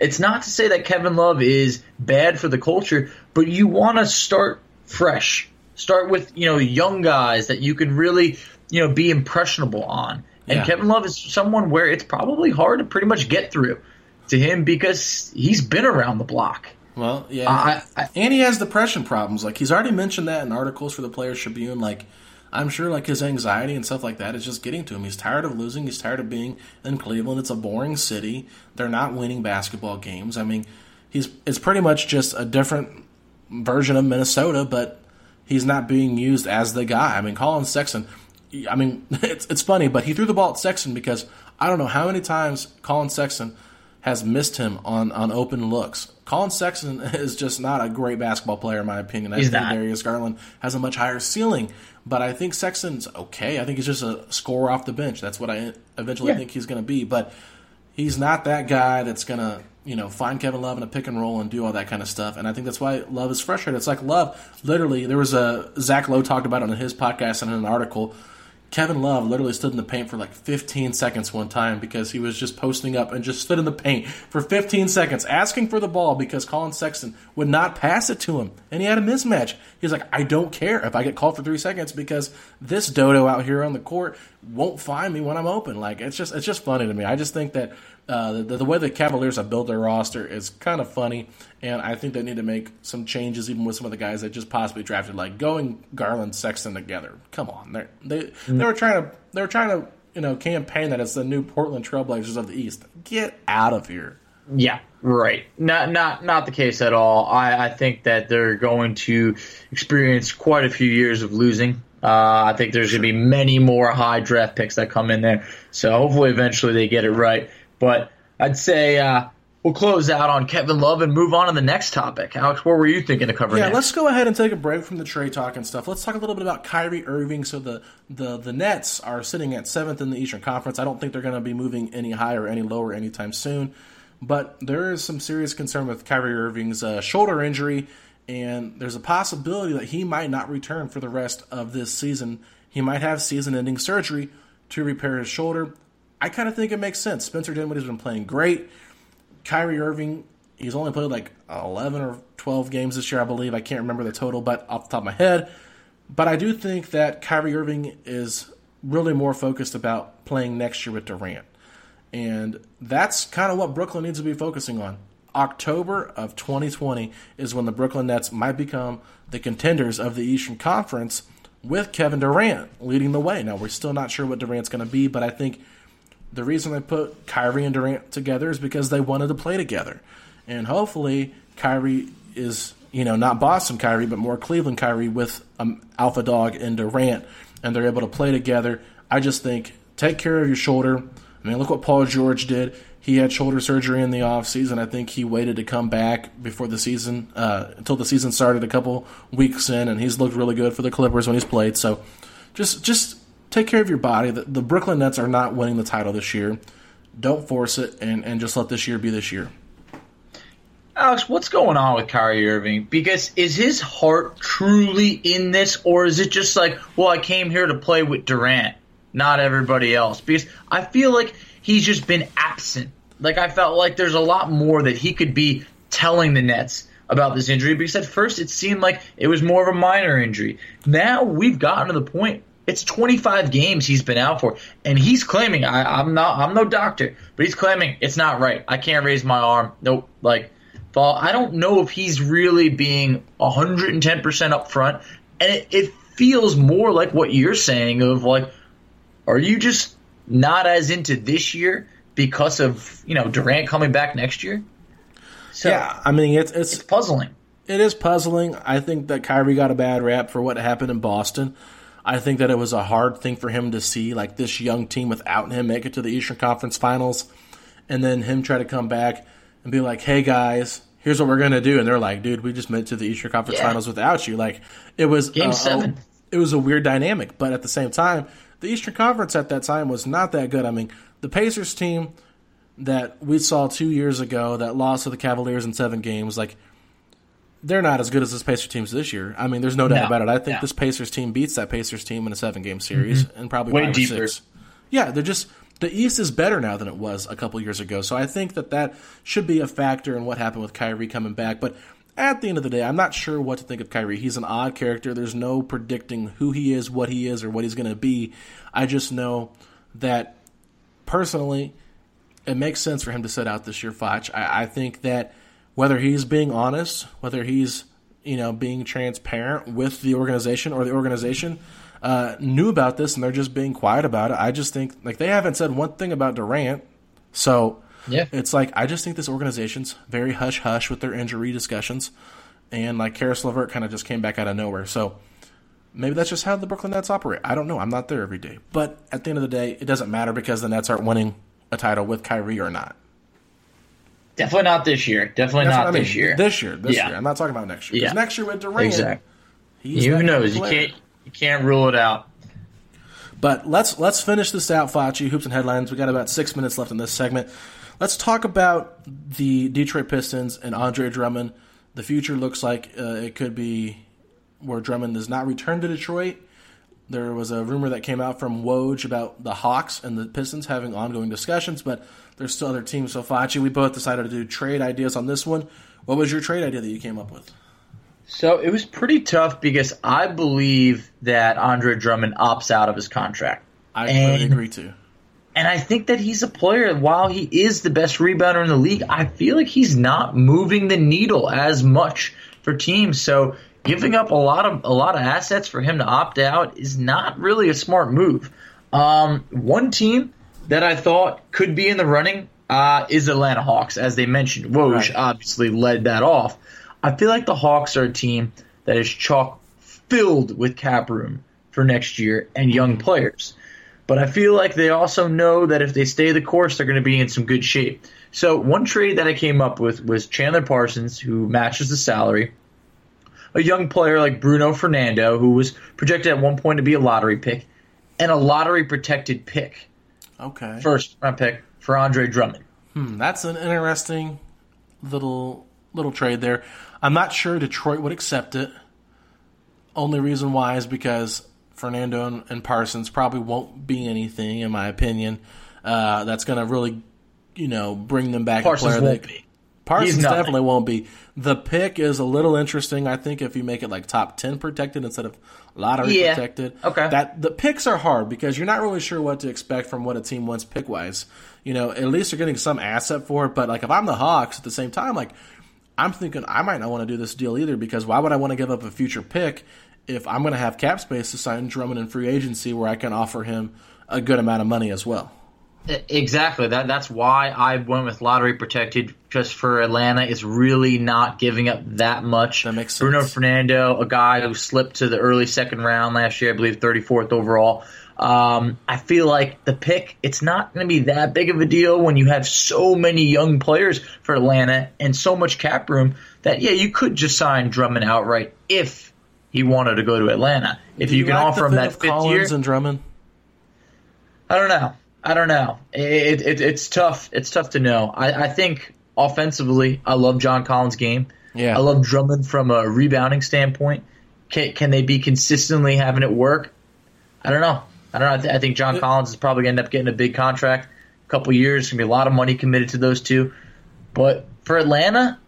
it's not to say that Kevin Love is bad for the culture, but you want to start fresh. Start with you know young guys that you can really you know be impressionable on. And Yeah. Kevin Love is someone where it's probably hard to pretty much get through to him because he's been around the block. Well, yeah, I- I- and he has depression problems. Like he's already mentioned that in articles for the Players Tribune. Like I'm sure, like his anxiety and stuff like that is just getting to him. He's tired of losing. He's tired of being in Cleveland. It's a boring city. They're not winning basketball games. I mean, he's it's pretty much just a different version of Minnesota, but he's not being used as the guy. I mean, Collin Sexton. I mean, it's it's funny, but he threw the ball at Sexton because I don't know how many times Collin Sexton has missed him on, on open looks. Collin Sexton is just not a great basketball player, in my opinion. I He's think not. Darius Garland has a much higher ceiling, but I think Sexton's okay. I think he's just a scorer off the bench. That's what I eventually Yeah. think he's going to be. But he's not that guy that's going to, you know, find Kevin Love in a pick and roll and do all that kind of stuff. And I think that's why Love is frustrated. It's like Love, literally, there was a, Zach Lowe talked about it on his podcast and in an article. Kevin Love literally stood in the paint for like 15 seconds one time because he was just posting up and just stood in the paint for 15 seconds asking for the ball because Collin Sexton would not pass it to him. And he had a mismatch. He's like, I don't care if I get called for three seconds because this dodo out here on the court won't find me when I'm open. Like, it's just, it's just funny to me. I just think that uh, the, the way the Cavaliers have built their roster is kind of funny, and I think they need to make some changes, even with some of the guys that just possibly drafted, like going Garland Sexton together. Come on, They're, they they were trying to they were trying to you know campaign that it's the new Portland Trailblazers of the East. Get out of here. Yeah, right. Not not not the case at all. I, I think that they're going to experience quite a few years of losing. Uh, I think there's going to be many more high draft picks that come in there. So hopefully, eventually, they get it right. But I'd say uh, we'll close out on Kevin Love and move on to the next topic. Alex, what were you thinking to cover Yeah, next? let's go ahead and take a break from the trade talk and stuff. Let's talk a little bit about Kyrie Irving. So the the the Nets are sitting at seventh in the Eastern Conference. I don't think they're going to be moving any higher or any lower anytime soon. But there is some serious concern with Kyrie Irving's uh, shoulder injury, and there's a possibility that he might not return for the rest of this season. He might have season-ending surgery to repair his shoulder. I kind of think it makes sense. Spencer Dinwiddie's been playing great. Kyrie Irving, he's only played like 11 or 12 games this year, I believe. I can't remember the total, but off the top of my head. But I do think that Kyrie Irving is really more focused about playing next year with Durant. And that's kind of what Brooklyn needs to be focusing on. October of 2020 is when the Brooklyn Nets might become the contenders of the Eastern Conference with Kevin Durant leading the way. Now, we're still not sure what Durant's going to be, but I think the reason they put Kyrie and Durant together is because they wanted to play together. And hopefully, Kyrie is, you know, not Boston Kyrie, but more Cleveland Kyrie with um, Alpha Dog and Durant, and they're able to play together. I just think take care of your shoulder. I mean, look what Paul George did. He had shoulder surgery in the offseason. I think he waited to come back before the season, uh, until the season started a couple weeks in, and he's looked really good for the Clippers when he's played. So just just take care of your body. The, the Brooklyn Nets are not winning the title this year. Don't force it, and, and just let this year be this year. Alex, what's going on with Kyrie Irving? Because is his heart truly in this, or is it just like, well, I came here to play with Durant, not everybody else? Because I feel like he's just been absent. Like I felt like there's a lot more that he could be telling the Nets about this injury. Because at first it seemed like it was more of a minor injury. Now we've gotten to the point. It's 25 games he's been out for, and he's claiming I, I'm not. I'm no doctor, but he's claiming it's not right. I can't raise my arm. Nope. Like fall. I don't know if he's really being 110% upfront. And it, it feels more like what you're saying of like, are you just not as into this year because of, you know, Durant coming back next year? So yeah, I mean it's, it's it's puzzling. It is puzzling. I think that Kyrie got a bad rap for what happened in Boston. I think that it was a hard thing for him to see, like this young team without him make it to the Eastern Conference Finals, and then him try to come back and be like, "Hey guys, here's what we're gonna do," and they're like, "Dude, we just made it to the Eastern Conference Yeah. Finals without you." Like it was Game seven. it was a weird dynamic, but at the same time, the Eastern Conference at that time was not that good. I mean, the Pacers team that we saw two years ago that lost to the Cavaliers in seven games, like they're not as good as this Pacers teams this year. I mean, there's no doubt No, about it. I think no. this Pacers team beats that Pacers team in a seven game series mm-hmm. and probably Way deeper. six. Yeah, they're just the East is better now than it was a couple years ago. So I think that that should be a factor in what happened with Kyrie coming back. But at the end of the day, I'm not sure what to think of Kyrie. He's an odd character. There's no predicting who he is, what he is, or what he's going to be. I just know that personally, it makes sense for him to sit out this year, Foch. I, I think that whether he's being honest, whether he's you know being transparent with the organization or the organization uh, knew about this and they're just being quiet about it. I just think like they haven't said one thing about Durant, so Yeah. it's like I just think this organization's very hush hush with their injury discussions, and like Caris LeVert kind of just came back out of nowhere. So maybe that's just how the Brooklyn Nets operate. I don't know. I'm not there every day, but at the end of the day, it doesn't matter because the Nets aren't winning a title with Kyrie or not. Definitely not this year. Definitely That's not I mean. this year. This year, this Yeah. year. I'm not talking about next year. Because Yeah. next year with Durant, Exactly. Who knows? You can't you can't rule it out. But let's let's finish this out, Facci. Hoops and headlines. We got about six minutes left in this segment. Let's talk about the Detroit Pistons and Andre Drummond. The future looks like uh, it could be where Drummond does not return to Detroit. There was a rumor that came out from Woj about the Hawks and the Pistons having ongoing discussions, but there's still other teams. So Facci, we both decided to do trade ideas on this one. What was your trade idea that you came up with? So it was pretty tough because I believe that Andre Drummond opts out of his contract. I And- agree too. And I think that he's a player, while he is the best rebounder in the league, I feel like he's not moving the needle as much for teams. So giving up a lot of a lot of assets for him to opt out is not really a smart move. Um, one team that I thought could be in the running uh, is Atlanta Hawks, as they mentioned. Woj Right. obviously led that off. I feel like the Hawks are a team that is chock filled with cap room for next year and young players. But I feel like they also know that if they stay the course, they're going to be in some good shape. So one trade that I came up with was Chandler Parsons, who matches the salary. A young player like Bruno Fernando, who was projected at one point to be a lottery pick, and a lottery protected pick, Okay. first round pick for Andre Drummond. Hmm, that's an interesting little little trade there. I'm not sure Detroit would accept it. Only reason why is because Fernando and, and Parsons probably won't be anything, in my opinion. Uh, that's going to really, you know, bring them back. Parsons a player won't be. Parsons definitely won't be. The pick is a little interesting. I think if you make it like top ten protected instead of lottery Yeah. protected. Okay. That the picks are hard because you're not really sure what to expect from what a team wants pick wise. You know, at least you're getting some asset for it. But like if I'm the Hawks at the same time, like I'm thinking I might not want to do this deal either because why would I want to give up a future pick if I'm going to have cap space to sign Drummond in free agency where I can offer him a good amount of money as well. Exactly. That that's why I went with lottery protected just for Atlanta. Is really not giving up that much. That makes sense. Bruno. Fernando, a guy who slipped to the early second round last year, I believe 34th overall. Um, I feel like the pick, it's not going to be that big of a deal when you have so many young players for Atlanta and so much cap room that, yeah, you could just sign Drummond outright if he wanted to go to Atlanta. If Do you, can like offer him that fifth year. Collins and Drummond. I don't know. I don't know. It, it, it's tough. It's tough to know. I, I think offensively, I love John Collins' game. Yeah. I love Drummond from a rebounding standpoint. Can, can they be consistently having it work? I don't know. I don't know. I, th- I think John Collins is probably going to end up getting a big contract. A couple years, going to be a lot of money committed to those two. But for Atlanta,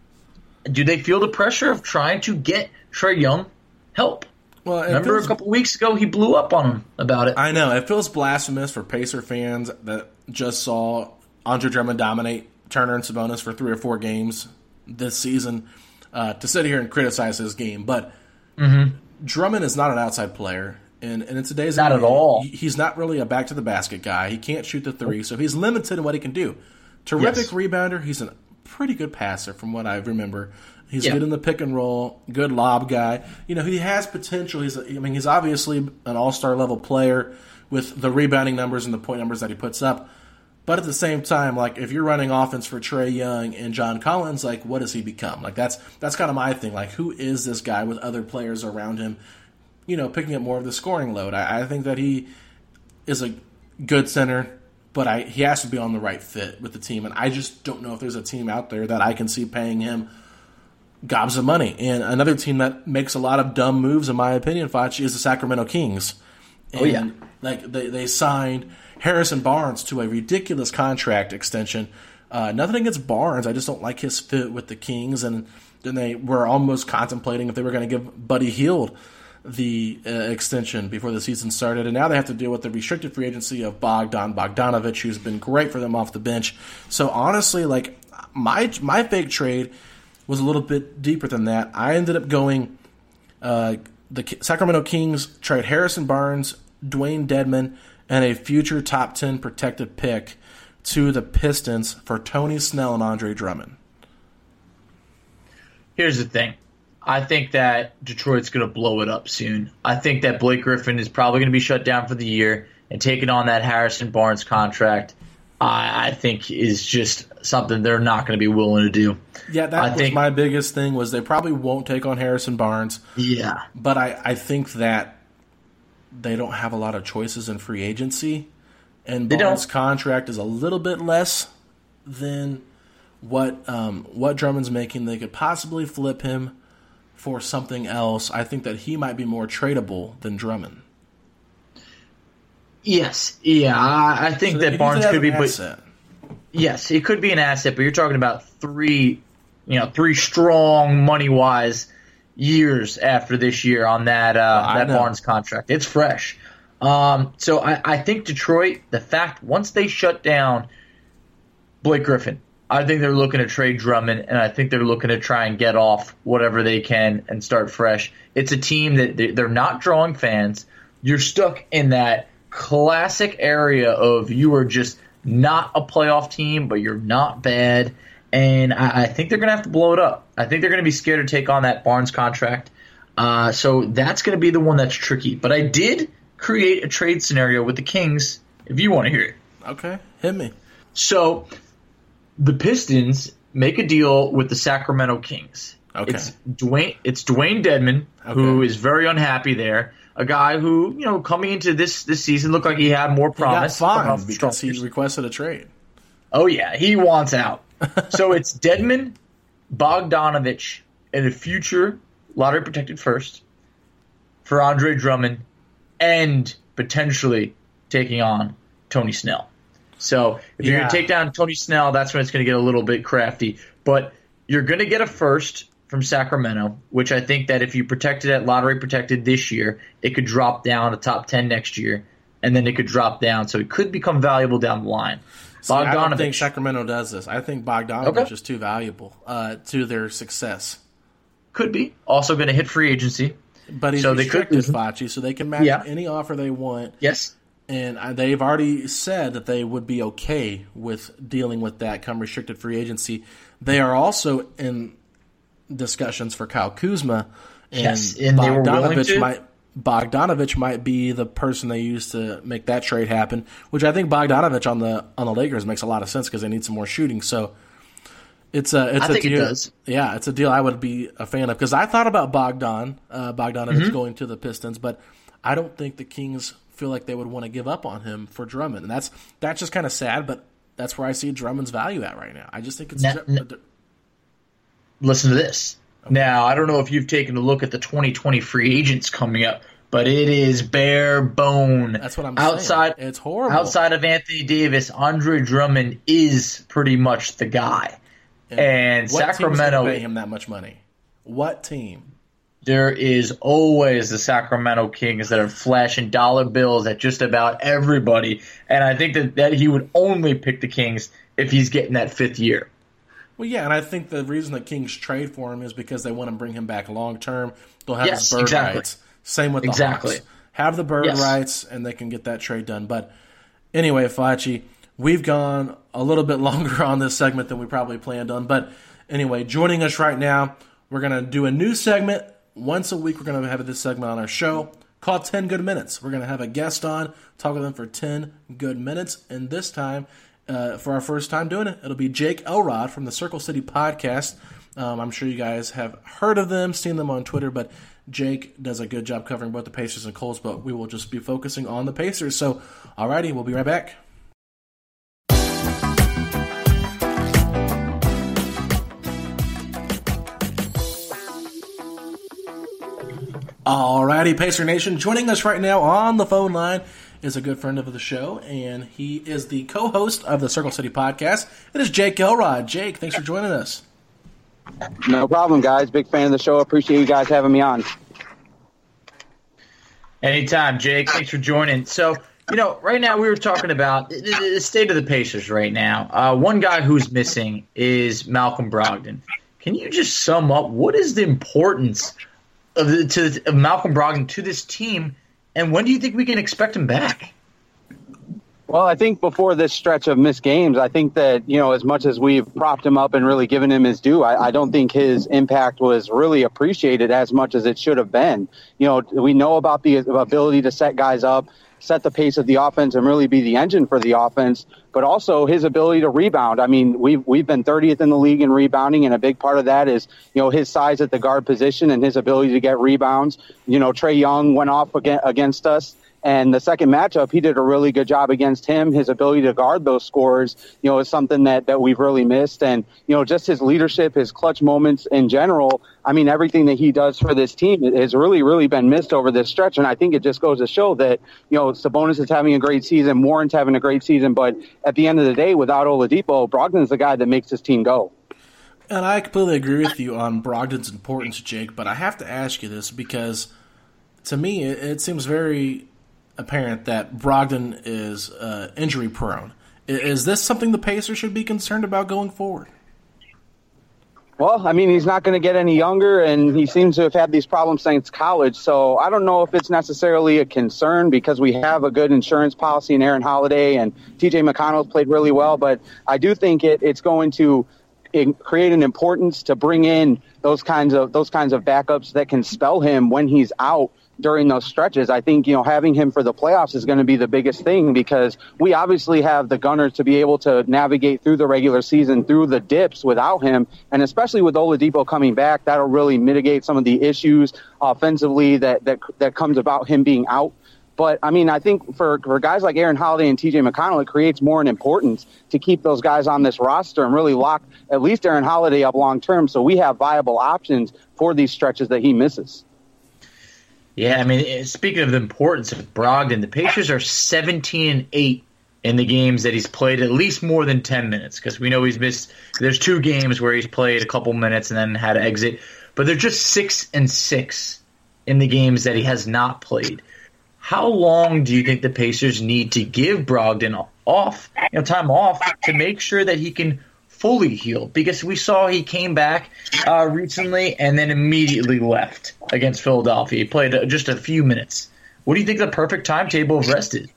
do they feel the pressure of trying to get Trae Young help? Well, Remember feels- a couple weeks ago, he blew up on him about it. I know it feels blasphemous for Pacer fans that just saw Andre Drummond dominate Turner and Sabonis for three or four games this season uh, to sit here and criticize his game. But Drummond is not an outside player, and, and in today's Not at all. He's not really a back to the basket guy. He can't shoot the three, so he's limited in what he can do. Terrific Yes. rebounder. He's a pretty good passer from what I remember. He's Yeah. good in the pick and roll, good lob guy. You know, he has potential. He's, I mean, he's obviously an all star level player with the rebounding numbers and the point numbers that he puts up. But at the same time, like if you're running offense for Trae Young and John Collins, like what does he become? Like that's that's kind of my thing. Like who is this guy with other players around him? You know, picking up more of the scoring load. I, I think that he is a good center, but I he has to be on the right fit with the team, and I just don't know if there's a team out there that I can see paying him gobs of money. And another team that makes a lot of dumb moves, in my opinion, Facci, is the Sacramento Kings. And Oh, yeah. like they they signed Harrison Barnes to a ridiculous contract extension. Uh, nothing against Barnes, I just don't like his fit with the Kings, and then they were almost contemplating if they were going to give Buddy Hield the uh, extension before the season started, and now they have to deal with the restricted free agency of Bogdan Bogdanovich, who's been great for them off the bench. So honestly, like my my big trade was a little bit deeper than that. I ended up going uh, the Sacramento Kings trade Harrison Barnes, Dewayne Dedmon, and a future top ten protected pick to the Pistons for Tony Snell and Andre Drummond. Here's the thing. I think that Detroit's going to blow it up soon. I think that Blake Griffin is probably going to be shut down for the year and taking on that Harrison Barnes contract. I, I think is just something they're not going to be willing to do. Yeah, that I was think- my biggest thing was they probably won't take on Harrison Barnes. Yeah, but I, I think that they don't have a lot of choices in free agency, and. Barnes' contract is a little bit less than what um, what Drummond's making. They could possibly flip him for something else. I think that he might be more tradable than Drummond. Yes, yeah, I, I think So that Barnes could be, but yes, it could be an asset. But you're talking about three, you know, three strong money wise years after this year on that uh, I that know. Barnes contract. It's fresh. Um, so I, I think Detroit, the fact once they shut down Blake Griffin, I think they're looking to trade Drummond, and I think they're looking to try and get off whatever they can and start fresh. It's a team that they're not drawing fans. You're stuck in that classic area of you are just not a playoff team, but you're not bad. And I, I think they're going to have to blow it up. I think they're going to be scared to take on that Barnes contract. Uh, so that's going to be the one that's tricky. But I did create a trade scenario with the Kings, if you want to hear it. Okay, hit me. So the Pistons make a deal with the Sacramento Kings. Okay. It's Dewayne it's Dewayne Dedmon, who Okay. is very unhappy there. A guy who, you know, coming into this this season looked like he had more He got promise. coming off fined because he requested a trade. Oh yeah, he wants out. so it's Dedmon, Bogdanovich, and a future lottery protected first for Andre Drummond, and potentially taking on Tony Snell. So if you're Yeah. going to take down Tony Snell, that's when it's going to get a little bit crafty. But you're going to get a first from Sacramento, which I think that if you protected at lottery protected this year, it could drop down to top ten next year, and then it could drop down, so it could become valuable down the line. See, I don't think Sacramento does this. I think Bogdanovich Okay. is too valuable uh, to their success. Could be. Also going to hit free agency. But he's So they could- restricted, Facci, so they can match Yeah. any offer they want. Yes. And they've already said that they would be okay with dealing with that come restricted free agency. They are also in discussions for Kyle Kuzma, and, Yes, and Bogdanovich might Bogdanovich might be the person they use to make that trade happen. Which I think Bogdanovich on the on the Lakers makes a lot of sense because they need some more shooting. So it's a it's I a it deal. does. Yeah, it's a deal I would be a fan of because I thought about Bogdan uh, Bogdanovich Mm-hmm. going to the Pistons, but I don't think the Kings feel like they would want to give up on him for Drummond, and that's that's just kind of sad. But that's where I see Drummond's value at right now. I just think it's Now- Listen to this. Now, I don't know if you've taken a look at the 2020 free agents coming up, but it is bare bone. That's what I'm outside, saying. It's horrible. Outside of Anthony Davis, Andre Drummond is pretty much the guy. And what Sacramento, pay him that much money? What team? there is always the Sacramento Kings that are flashing dollar bills at just about everybody. And I think that, that he would only pick the Kings if he's getting that fifth year. Well, yeah, and I think the reason the Kings trade for him is because they want to bring him back long term. They'll have Yes, his bird exactly. rights. Same with the Exactly. Hawks. Have the bird Yes. rights, and they can get that trade done. But anyway, Facci, we've gone a little bit longer on this segment than we probably planned on. But anyway, joining us right now, we're going to do a new segment. Once a week, we're going to have this segment on our show called 10 Good Minutes. We're going to have a guest on, talk with them for 10 good minutes. And this time, uh, for our first time doing it, it'll be Jake Elrod from the Circle City podcast. Um, I'm sure you guys have heard of them, seen them on Twitter, but Jake does a good job covering both the Pacers and Colts, but we will just be focusing on the Pacers. So, alrighty, we'll be right back. Alrighty, Pacer Nation, joining us right now on the phone line is a good friend of the show, and he is the co-host of the Circle City podcast. It is Jake Elrod. Jake, thanks for joining us. No problem, guys. Big fan of the show. Appreciate you guys having me on. Anytime, Jake. Thanks for joining. So, you know, right now we were talking about the state of the Pacers right now. Uh, one guy who's missing is Malcolm Brogdon. Can you just sum up what is the importance of, the, to, of Malcolm Brogdon to this team, and when do you think we can expect him back? Well, I think before this stretch of missed games, I think that, you know, as much as we've propped him up and really given him his due, I, I, don't think his impact was really appreciated as much as it should have been. You know, we know about the ability to set guys up, set the pace of the offense, and really be the engine for the offense, but also his ability to rebound. I mean, we've, we've been 30th in the league in rebounding, and a big part of that is, you know, his size at the guard position and his ability to get rebounds. You know, Trae Young went off against us and the second matchup, he did a really good job against him. His ability to guard those scores, you know, is something that, that we've really missed. And, you know, just his leadership, his clutch moments in general. I mean, everything that he does for this team has really, really been missed over this stretch. And I think it just goes to show that, you know, Sabonis is having a great season, Warren's having a great season. But at the end of the day, without Oladipo, Brogdon's the guy that makes this team go. And I completely agree with you on Brogdon's importance, Jake. But I have to ask you this because to me, it, it seems very apparent that Brogdon is uh, injury prone. Is this something the Pacers should be concerned about going forward? Well, I mean, he's not going to get any younger, and he seems to have had these problems since college. So I don't know if it's necessarily a concern because we have a good insurance policy in Aaron Holiday, and TJ McConnell's played really well. But I do think it, it's going to create an importance to bring in those kinds of those kinds of backups that can spell him when he's out during those stretches. I think, you know, having him for the playoffs is going to be the biggest thing because we obviously have the Gunners to be able to navigate through the regular season through the dips without him. And especially with Oladipo coming back, that'll really mitigate some of the issues offensively that, that, that comes about him being out. But I mean, I think for, for guys like Aaron Holiday and TJ McConnell, it creates more an importance to keep those guys on this roster and really lock at least Aaron Holiday up long term so we have viable options for these stretches that he misses. Yeah, I mean, eh, speaking of the importance of Brogdon, the Pacers are 17 and 8 in the games that he's played at least more than 10 minutes because we know he's missed there's two games where he's played a couple minutes and then had to exit, but they're just 6 and 6 in the games that he has not played. How long do you think the Pacers need to give Brogdon off, you know, time off to make sure that he can fully healed because we saw he came back uh, recently and then immediately left against Philadelphia. He played just a few minutes. What do you think the perfect timetable of rest is?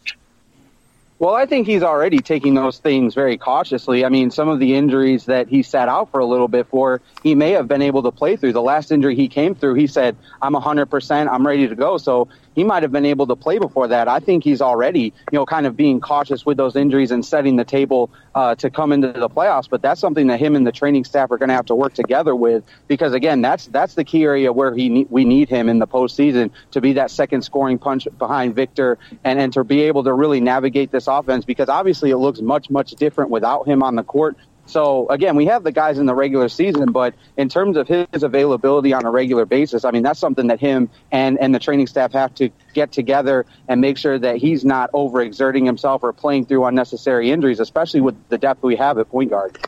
Well, I think he's already taking those things very cautiously. I mean, some of the injuries that he sat out for a little bit for, he may have been able to play through. The last injury he came through, he said, I'm 100%, I'm ready to go. So he might have been able to play before that. I think he's already, you know, kind of being cautious with those injuries and setting the table uh, to come into the playoffs. But that's something that him and the training staff are going to have to work together with because again, that's that's the key area where he ne- we need him in the postseason to be that second scoring punch behind Victor and and to be able to really navigate this offense because obviously it looks much much different without him on the court. So again, we have the guys in the regular season, but in terms of his availability on a regular basis, I mean that's something that him and and the training staff have to get together and make sure that he's not overexerting himself or playing through unnecessary injuries, especially with the depth we have at point guard.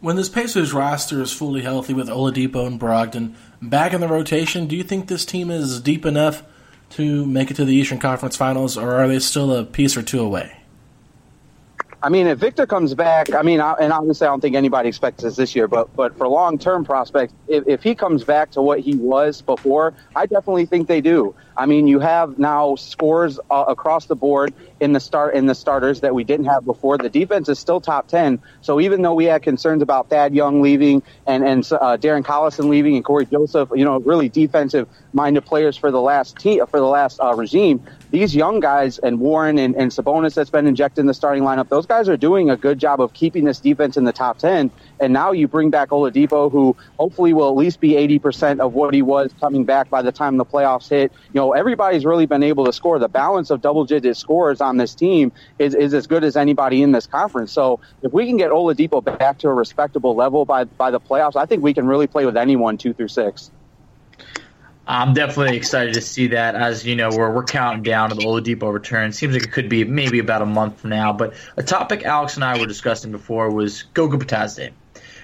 When this Pacers roster is fully healthy with Oladipo and Brogdon back in the rotation, do you think this team is deep enough to make it to the Eastern Conference Finals, or are they still a piece or two away? I mean, if Victor comes back, I mean, I, and obviously I don't think anybody expects this this year, but but for long term prospects, if, if he comes back to what he was before, I definitely think they do. I mean, you have now scores uh, across the board in the start in the starters that we didn't have before. The defense is still top ten. So even though we had concerns about Thad Young leaving and and uh, Darren Collison leaving and Corey Joseph, you know, really defensive minded players for the last for the last uh, regime, these young guys and Warren and, and Sabonis that's been injected in the starting lineup, those guys are doing a good job of keeping this defense in the top ten. And now you bring back Oladipo, who hopefully will at least be 80% of what he was coming back by the time the playoffs hit. You know, everybody's really been able to score. The balance of double digit scores on this team is, is as good as anybody in this conference. So if we can get Oladipo back to a respectable level by, by the playoffs, I think we can really play with anyone two through six. I'm definitely excited to see that. As you know, we're we're counting down to the Oladipo return. Seems like it could be maybe about a month from now. But a topic Alex and I were discussing before was Goga Bitadze.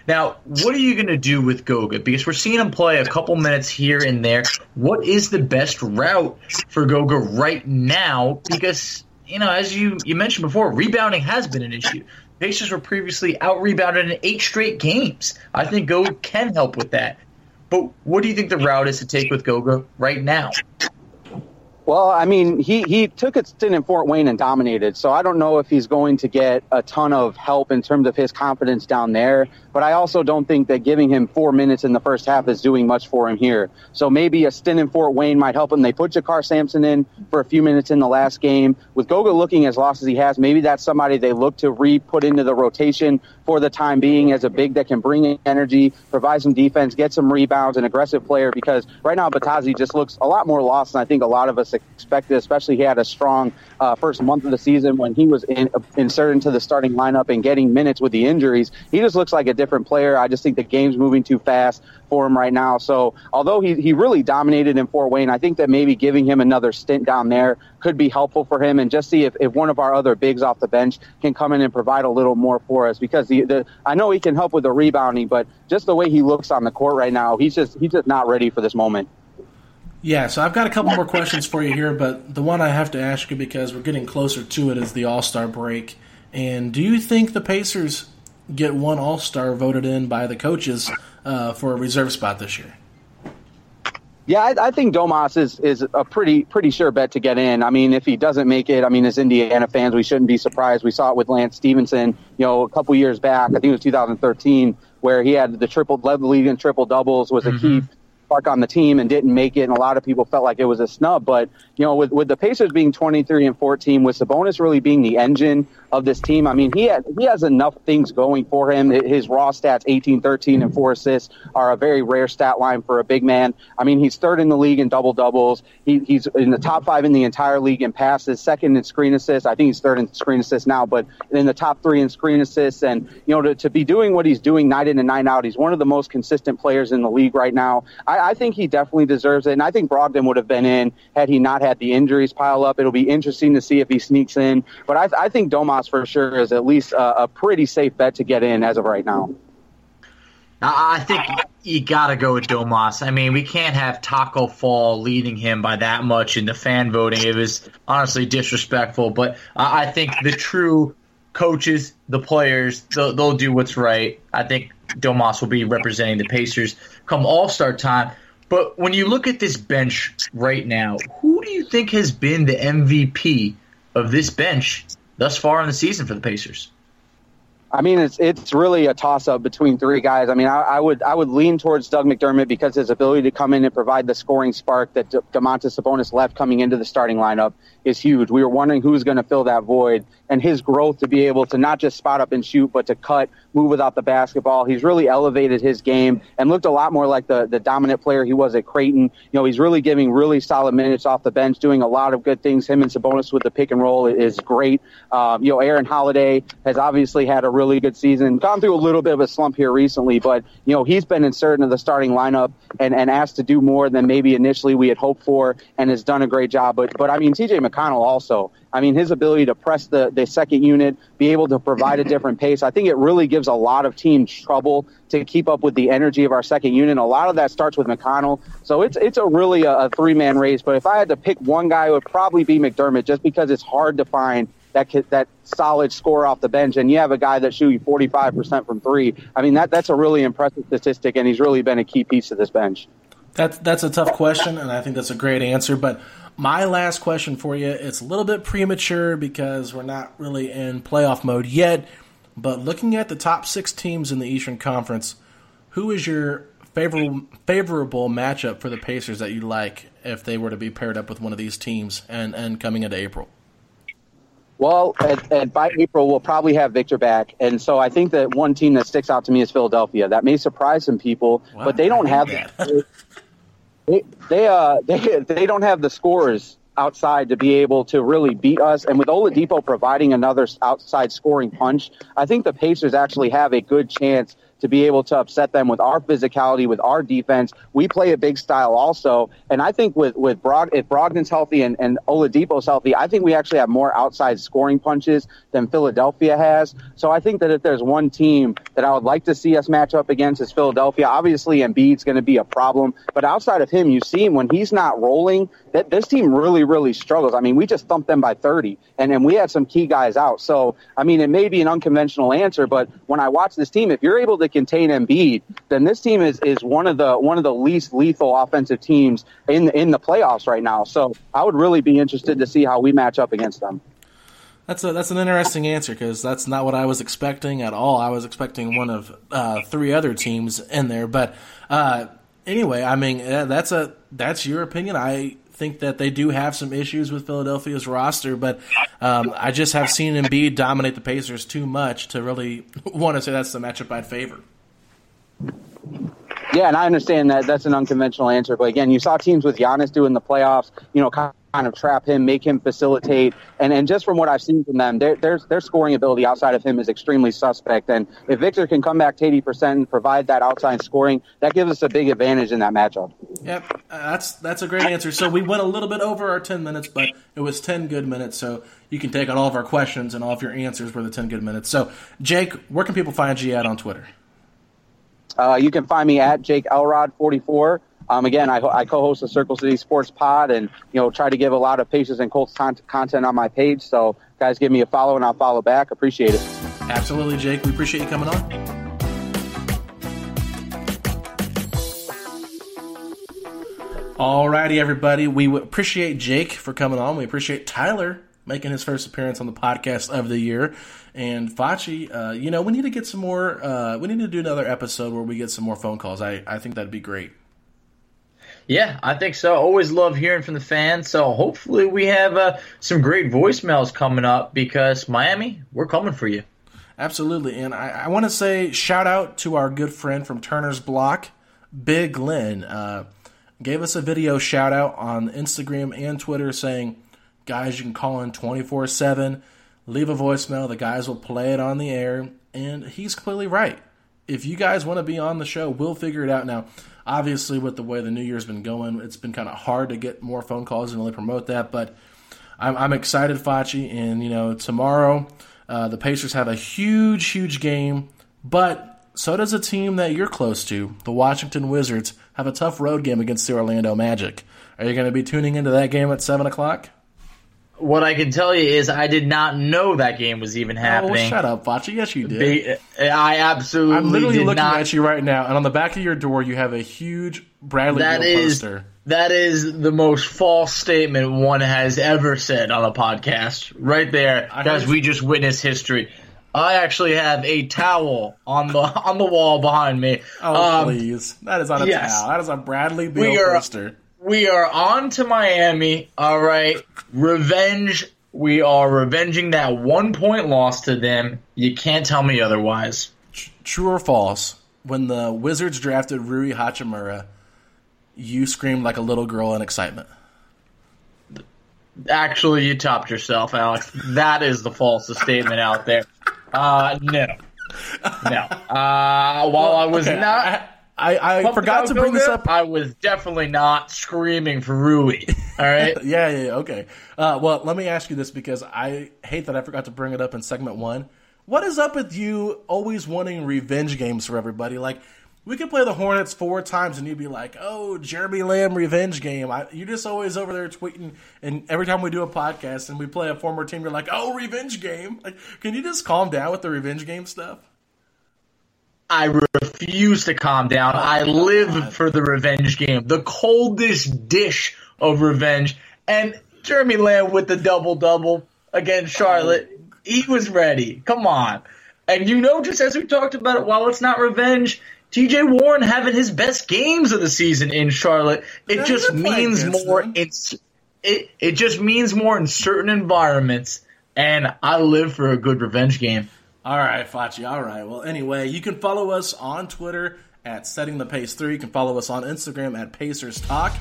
Now, what are you going to do with Goga? Because we're seeing him play a couple minutes here and there. What is the best route for Goga right now? Because you know, as you you mentioned before, rebounding has been an issue. Pacers were previously out rebounded in eight straight games. I think Goga can help with that. But what do you think the route is to take with Goga right now? Well, I mean, he, he took a stint in Fort Wayne and dominated, so I don't know if he's going to get a ton of help in terms of his confidence down there. But I also don't think that giving him four minutes in the first half is doing much for him here. So maybe a stint in Fort Wayne might help him. They put JaKarr Sampson in for a few minutes in the last game. With Goga looking as lost as he has, maybe that's somebody they look to re-put into the rotation for the time being as a big that can bring in energy, provide some defense, get some rebounds, an aggressive player. Because right now Bitadze just looks a lot more lost than I think a lot of us expected. Especially he had a strong uh, first month of the season when he was in, inserted into the starting lineup and getting minutes with the injuries. He just looks like a different player. I just think the game's moving too fast for him right now. So although he, he really dominated in Fort Wayne, I think that maybe giving him another stint down there could be helpful for him and just see if, if one of our other bigs off the bench can come in and provide a little more for us because the, the I know he can help with the rebounding, but just the way he looks on the court right now, he's just he's just not ready for this moment. Yeah, so I've got a couple more questions for you here, but the one I have to ask you because we're getting closer to it is the All Star break. And do you think the Pacers get one All Star voted in by the coaches uh, for a reserve spot this year? Yeah, I, I, think Domas is is a pretty pretty sure bet to get in. I mean, if he doesn't make it, I mean, as Indiana fans, we shouldn't be surprised. We saw it with Lance Stephenson, you know, a couple years back. I think it was 2013, where he had the triple led the league in triple doubles, was a mm-hmm. key spark on the team and didn't make it, and a lot of people felt like it was a snub. But you know, with with the Pacers being 23 and 14, with Sabonis really being the engine of this team, I mean, he has, he has enough things going for him. His raw stats, 18, 13, and four assists, are a very rare stat line for a big man. I mean, he's third in the league in double doubles. He, he's in the top five in the entire league in passes, second in screen assists. I think he's third in screen assists now, but in the top three in screen assists. And you know, to, to be doing what he's doing night in and night out, he's one of the most consistent players in the league right now. I, I think he definitely deserves it, and I think Brogdon would have been in had he not had the injuries pile up. It'll be interesting to see if he sneaks in, but I, I think Domas for sure is at least a, a pretty safe bet to get in as of right now. I think you got to go with Domas. I mean, we can't have Taco Fall leading him by that much in the fan voting. It was honestly disrespectful. But I think the true coaches, the players, they'll, they'll do what's right. I think Domas will be representing the Pacers come All Star time. But when you look at this bench right now, who do you think has been the MVP of this bench thus far in the season for the Pacers? I mean, it's it's really a toss up between three guys. I mean, I, I, would I would lean towards Doug McDermott because his ability to come in and provide the scoring spark that D- Domantas Sabonis left coming into the starting lineup is huge. We were wondering who's going to fill that void, and his growth to be able to not just spot up and shoot, but to cut, move without the basketball. He's really elevated his game and looked a lot more like the the dominant player he was at Creighton. You know, he's really giving really solid minutes off the bench, doing a lot of good things. Him and Sabonis with the pick and roll is great. Um, you know, Aaron Holiday has obviously had a really good season, gone through a little bit of a slump here recently, but you know he's been inserted into the starting lineup and, and asked to do more than maybe initially we had hoped for, and has done a great job. But but I mean, T.J. McConnell also. I mean, his ability to press the, the second unit, be able to provide a different pace, I think it really gives a lot of teams trouble to keep up with the energy of our second unit. A lot of that starts with McConnell. So it's it's a really a, a three man race. But if I had to pick one guy, it would probably be McDermott, just because it's hard to find that that solid score off the bench, and you have a guy that shoots 45 percent from three. I mean, that that's a really impressive statistic, and he's really been a key piece of this bench. That's that's a tough question, and I think that's a great answer. But my last question for you, it's a little bit premature because we're not really in playoff mode yet. But looking at the top six teams in the Eastern Conference, who is your favorable favorable matchup for the Pacers that you like if they were to be paired up with one of these teams and, and coming into April? Well, and, at, by April, we'll probably have Victor back, and so I think that one team that sticks out to me is Philadelphia. That may surprise some people, Wow, but they don't have hate they they uh they they don't have the scores outside to be able to really beat us. And with Oladipo providing another outside scoring punch, I think the Pacers actually have a good chance to be able to upset them with our physicality, with our defense. We play a big style also. And I think with, with Brog, if Brogdon's healthy and, and Oladipo's healthy, I think we actually have more outside scoring punches than Philadelphia has. So I think that if there's one team that I would like to see us match up against is Philadelphia. Obviously Embiid's going to be a problem, but outside of him, you see him when he's not rolling, that this team really, really struggles. I mean, we just thumped them by 30 and, and we had some key guys out. So, I mean, it may be an unconventional answer, but when I watch this team, if you're able to contain Embiid, then this team is, is one of the one of the least lethal offensive teams in in the playoffs right now. So I would really be interested to see how we match up against them. That's a that's an interesting answer because that's not what I was expecting at all. I was expecting one of uh, three other teams in there, but uh, anyway, I mean that's a that's your opinion. I think that they do have some issues with Philadelphia's roster, but um, I just have seen Embiid dominate the Pacers too much to really want to say that's the matchup I'd favor. Yeah, and I understand that that's an unconventional answer, but again, you saw teams with Giannis doing the playoffs, you know, kind of trap him, make him facilitate, and and just from what I've seen from them, their their their scoring ability outside of him is extremely suspect. And if Victor can come back to eighty percent and provide that outside scoring, that gives us a big advantage in that matchup. Yep, uh, that's that's a great answer. So we went a little bit over our ten minutes, but it was ten good minutes. So you can take on all of our questions and all of your answers were the ten good minutes. So Jake, where can people find you at on Twitter? Uh, you can find me at Jake Elrod 44. Um, again, I, I, co-host the Circle City Sports Pod, and you know try to give a lot of Pacers and Colts content on my page. So, guys, give me a follow, and I'll follow back. Appreciate it. Absolutely, Jake. We appreciate you coming on. Alrighty, everybody. We appreciate Jake for coming on. We appreciate Tyler making his first appearance on the podcast of the year. And Facci, uh, you know, we need to get some more. Uh, we need to do another episode where we get some more phone calls. I, I think that'd be great. Yeah, I think so. Always love hearing from the fans. So hopefully we have uh, some great voicemails coming up because Miami, we're coming for you. Absolutely. And I, I want to say shout out to our good friend from Turner's Block, Big Lynn. Uh, gave us a video shout out on Instagram and Twitter saying, guys, you can call in 24 7, leave a voicemail. The guys will play it on the air. And he's completely right. If you guys want to be on the show, we'll figure it out. Now, obviously, with the way the new year's been going, it's been kind of hard to get more phone calls and really promote that. But I'm, I'm excited, Facci. And, you know, tomorrow, uh, the Pacers have a huge, huge game. But so does a team that you're close to, the Washington Wizards, have a tough road game against the Orlando Magic. Are you going to be tuning into that game at 7 o'clock? What I can tell you is I did not know that game was even happening. Oh, shut up, Facci. Yes, you did. I absolutely I'm literally looking not. at you right now, and on the back of your door, you have a huge Bradley That Beal is poster. that is the most false statement one has ever said on a podcast. Right there, guys. We just witnessed history. I actually have a towel on the on the wall behind me. Oh, Um, please. That is on a yes. towel. That is a Bradley Beal poster. We are on to Miami. All right. Revenge. We are revenging that one point loss to them. You can't tell me otherwise. True or false? When the Wizards drafted Rui Hachimura, you screamed like a little girl in excitement. Actually, you topped yourself, Alex. That is the falsest statement out there. Uh, no. No. Uh, while I was Okay, not. I, I, I pumped forgot to bring this Goga, up. I was definitely not screaming for Rui. All right. yeah, yeah, yeah, okay. Uh, well, let me ask you this because I hate that I forgot to bring it up in segment one. What is up with you always wanting revenge games for everybody? Like, we could play the Hornets four times and you'd be like, "Oh, Jeremy Lamb revenge game." I, you're just always over there tweeting, and every time we do a podcast and we play a former team, you're like, "Oh, revenge game." Like, can you just calm down with the revenge game stuff? I refuse to calm down. I live for the revenge game, the coldest dish of revenge. And Jeremy Lamb with the double double against Charlotte, he was ready. Come on. And you know, just as we talked about it, while it's not revenge, TJ Warren having his best games of the season in Charlotte, it just means more. It's it it just means more in certain environments. And I live for a good revenge game. All right, Facci. All right. Well, anyway, you can follow us on Twitter at Setting the Pace 3. You can follow us on Instagram at Pacers Talk.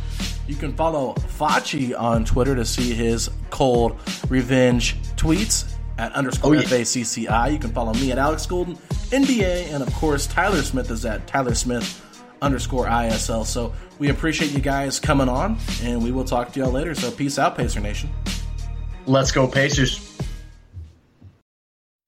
You can follow Facci on Twitter to see his cold revenge tweets at underscore Oh, yeah. FACCI. You can follow me at Alex Golden, NBA, and of course, Tyler Smith is at Tyler Smith underscore ISL. So we appreciate you guys coming on, and we will talk to y'all later. So peace out, Pacer Nation. Let's go, Pacers.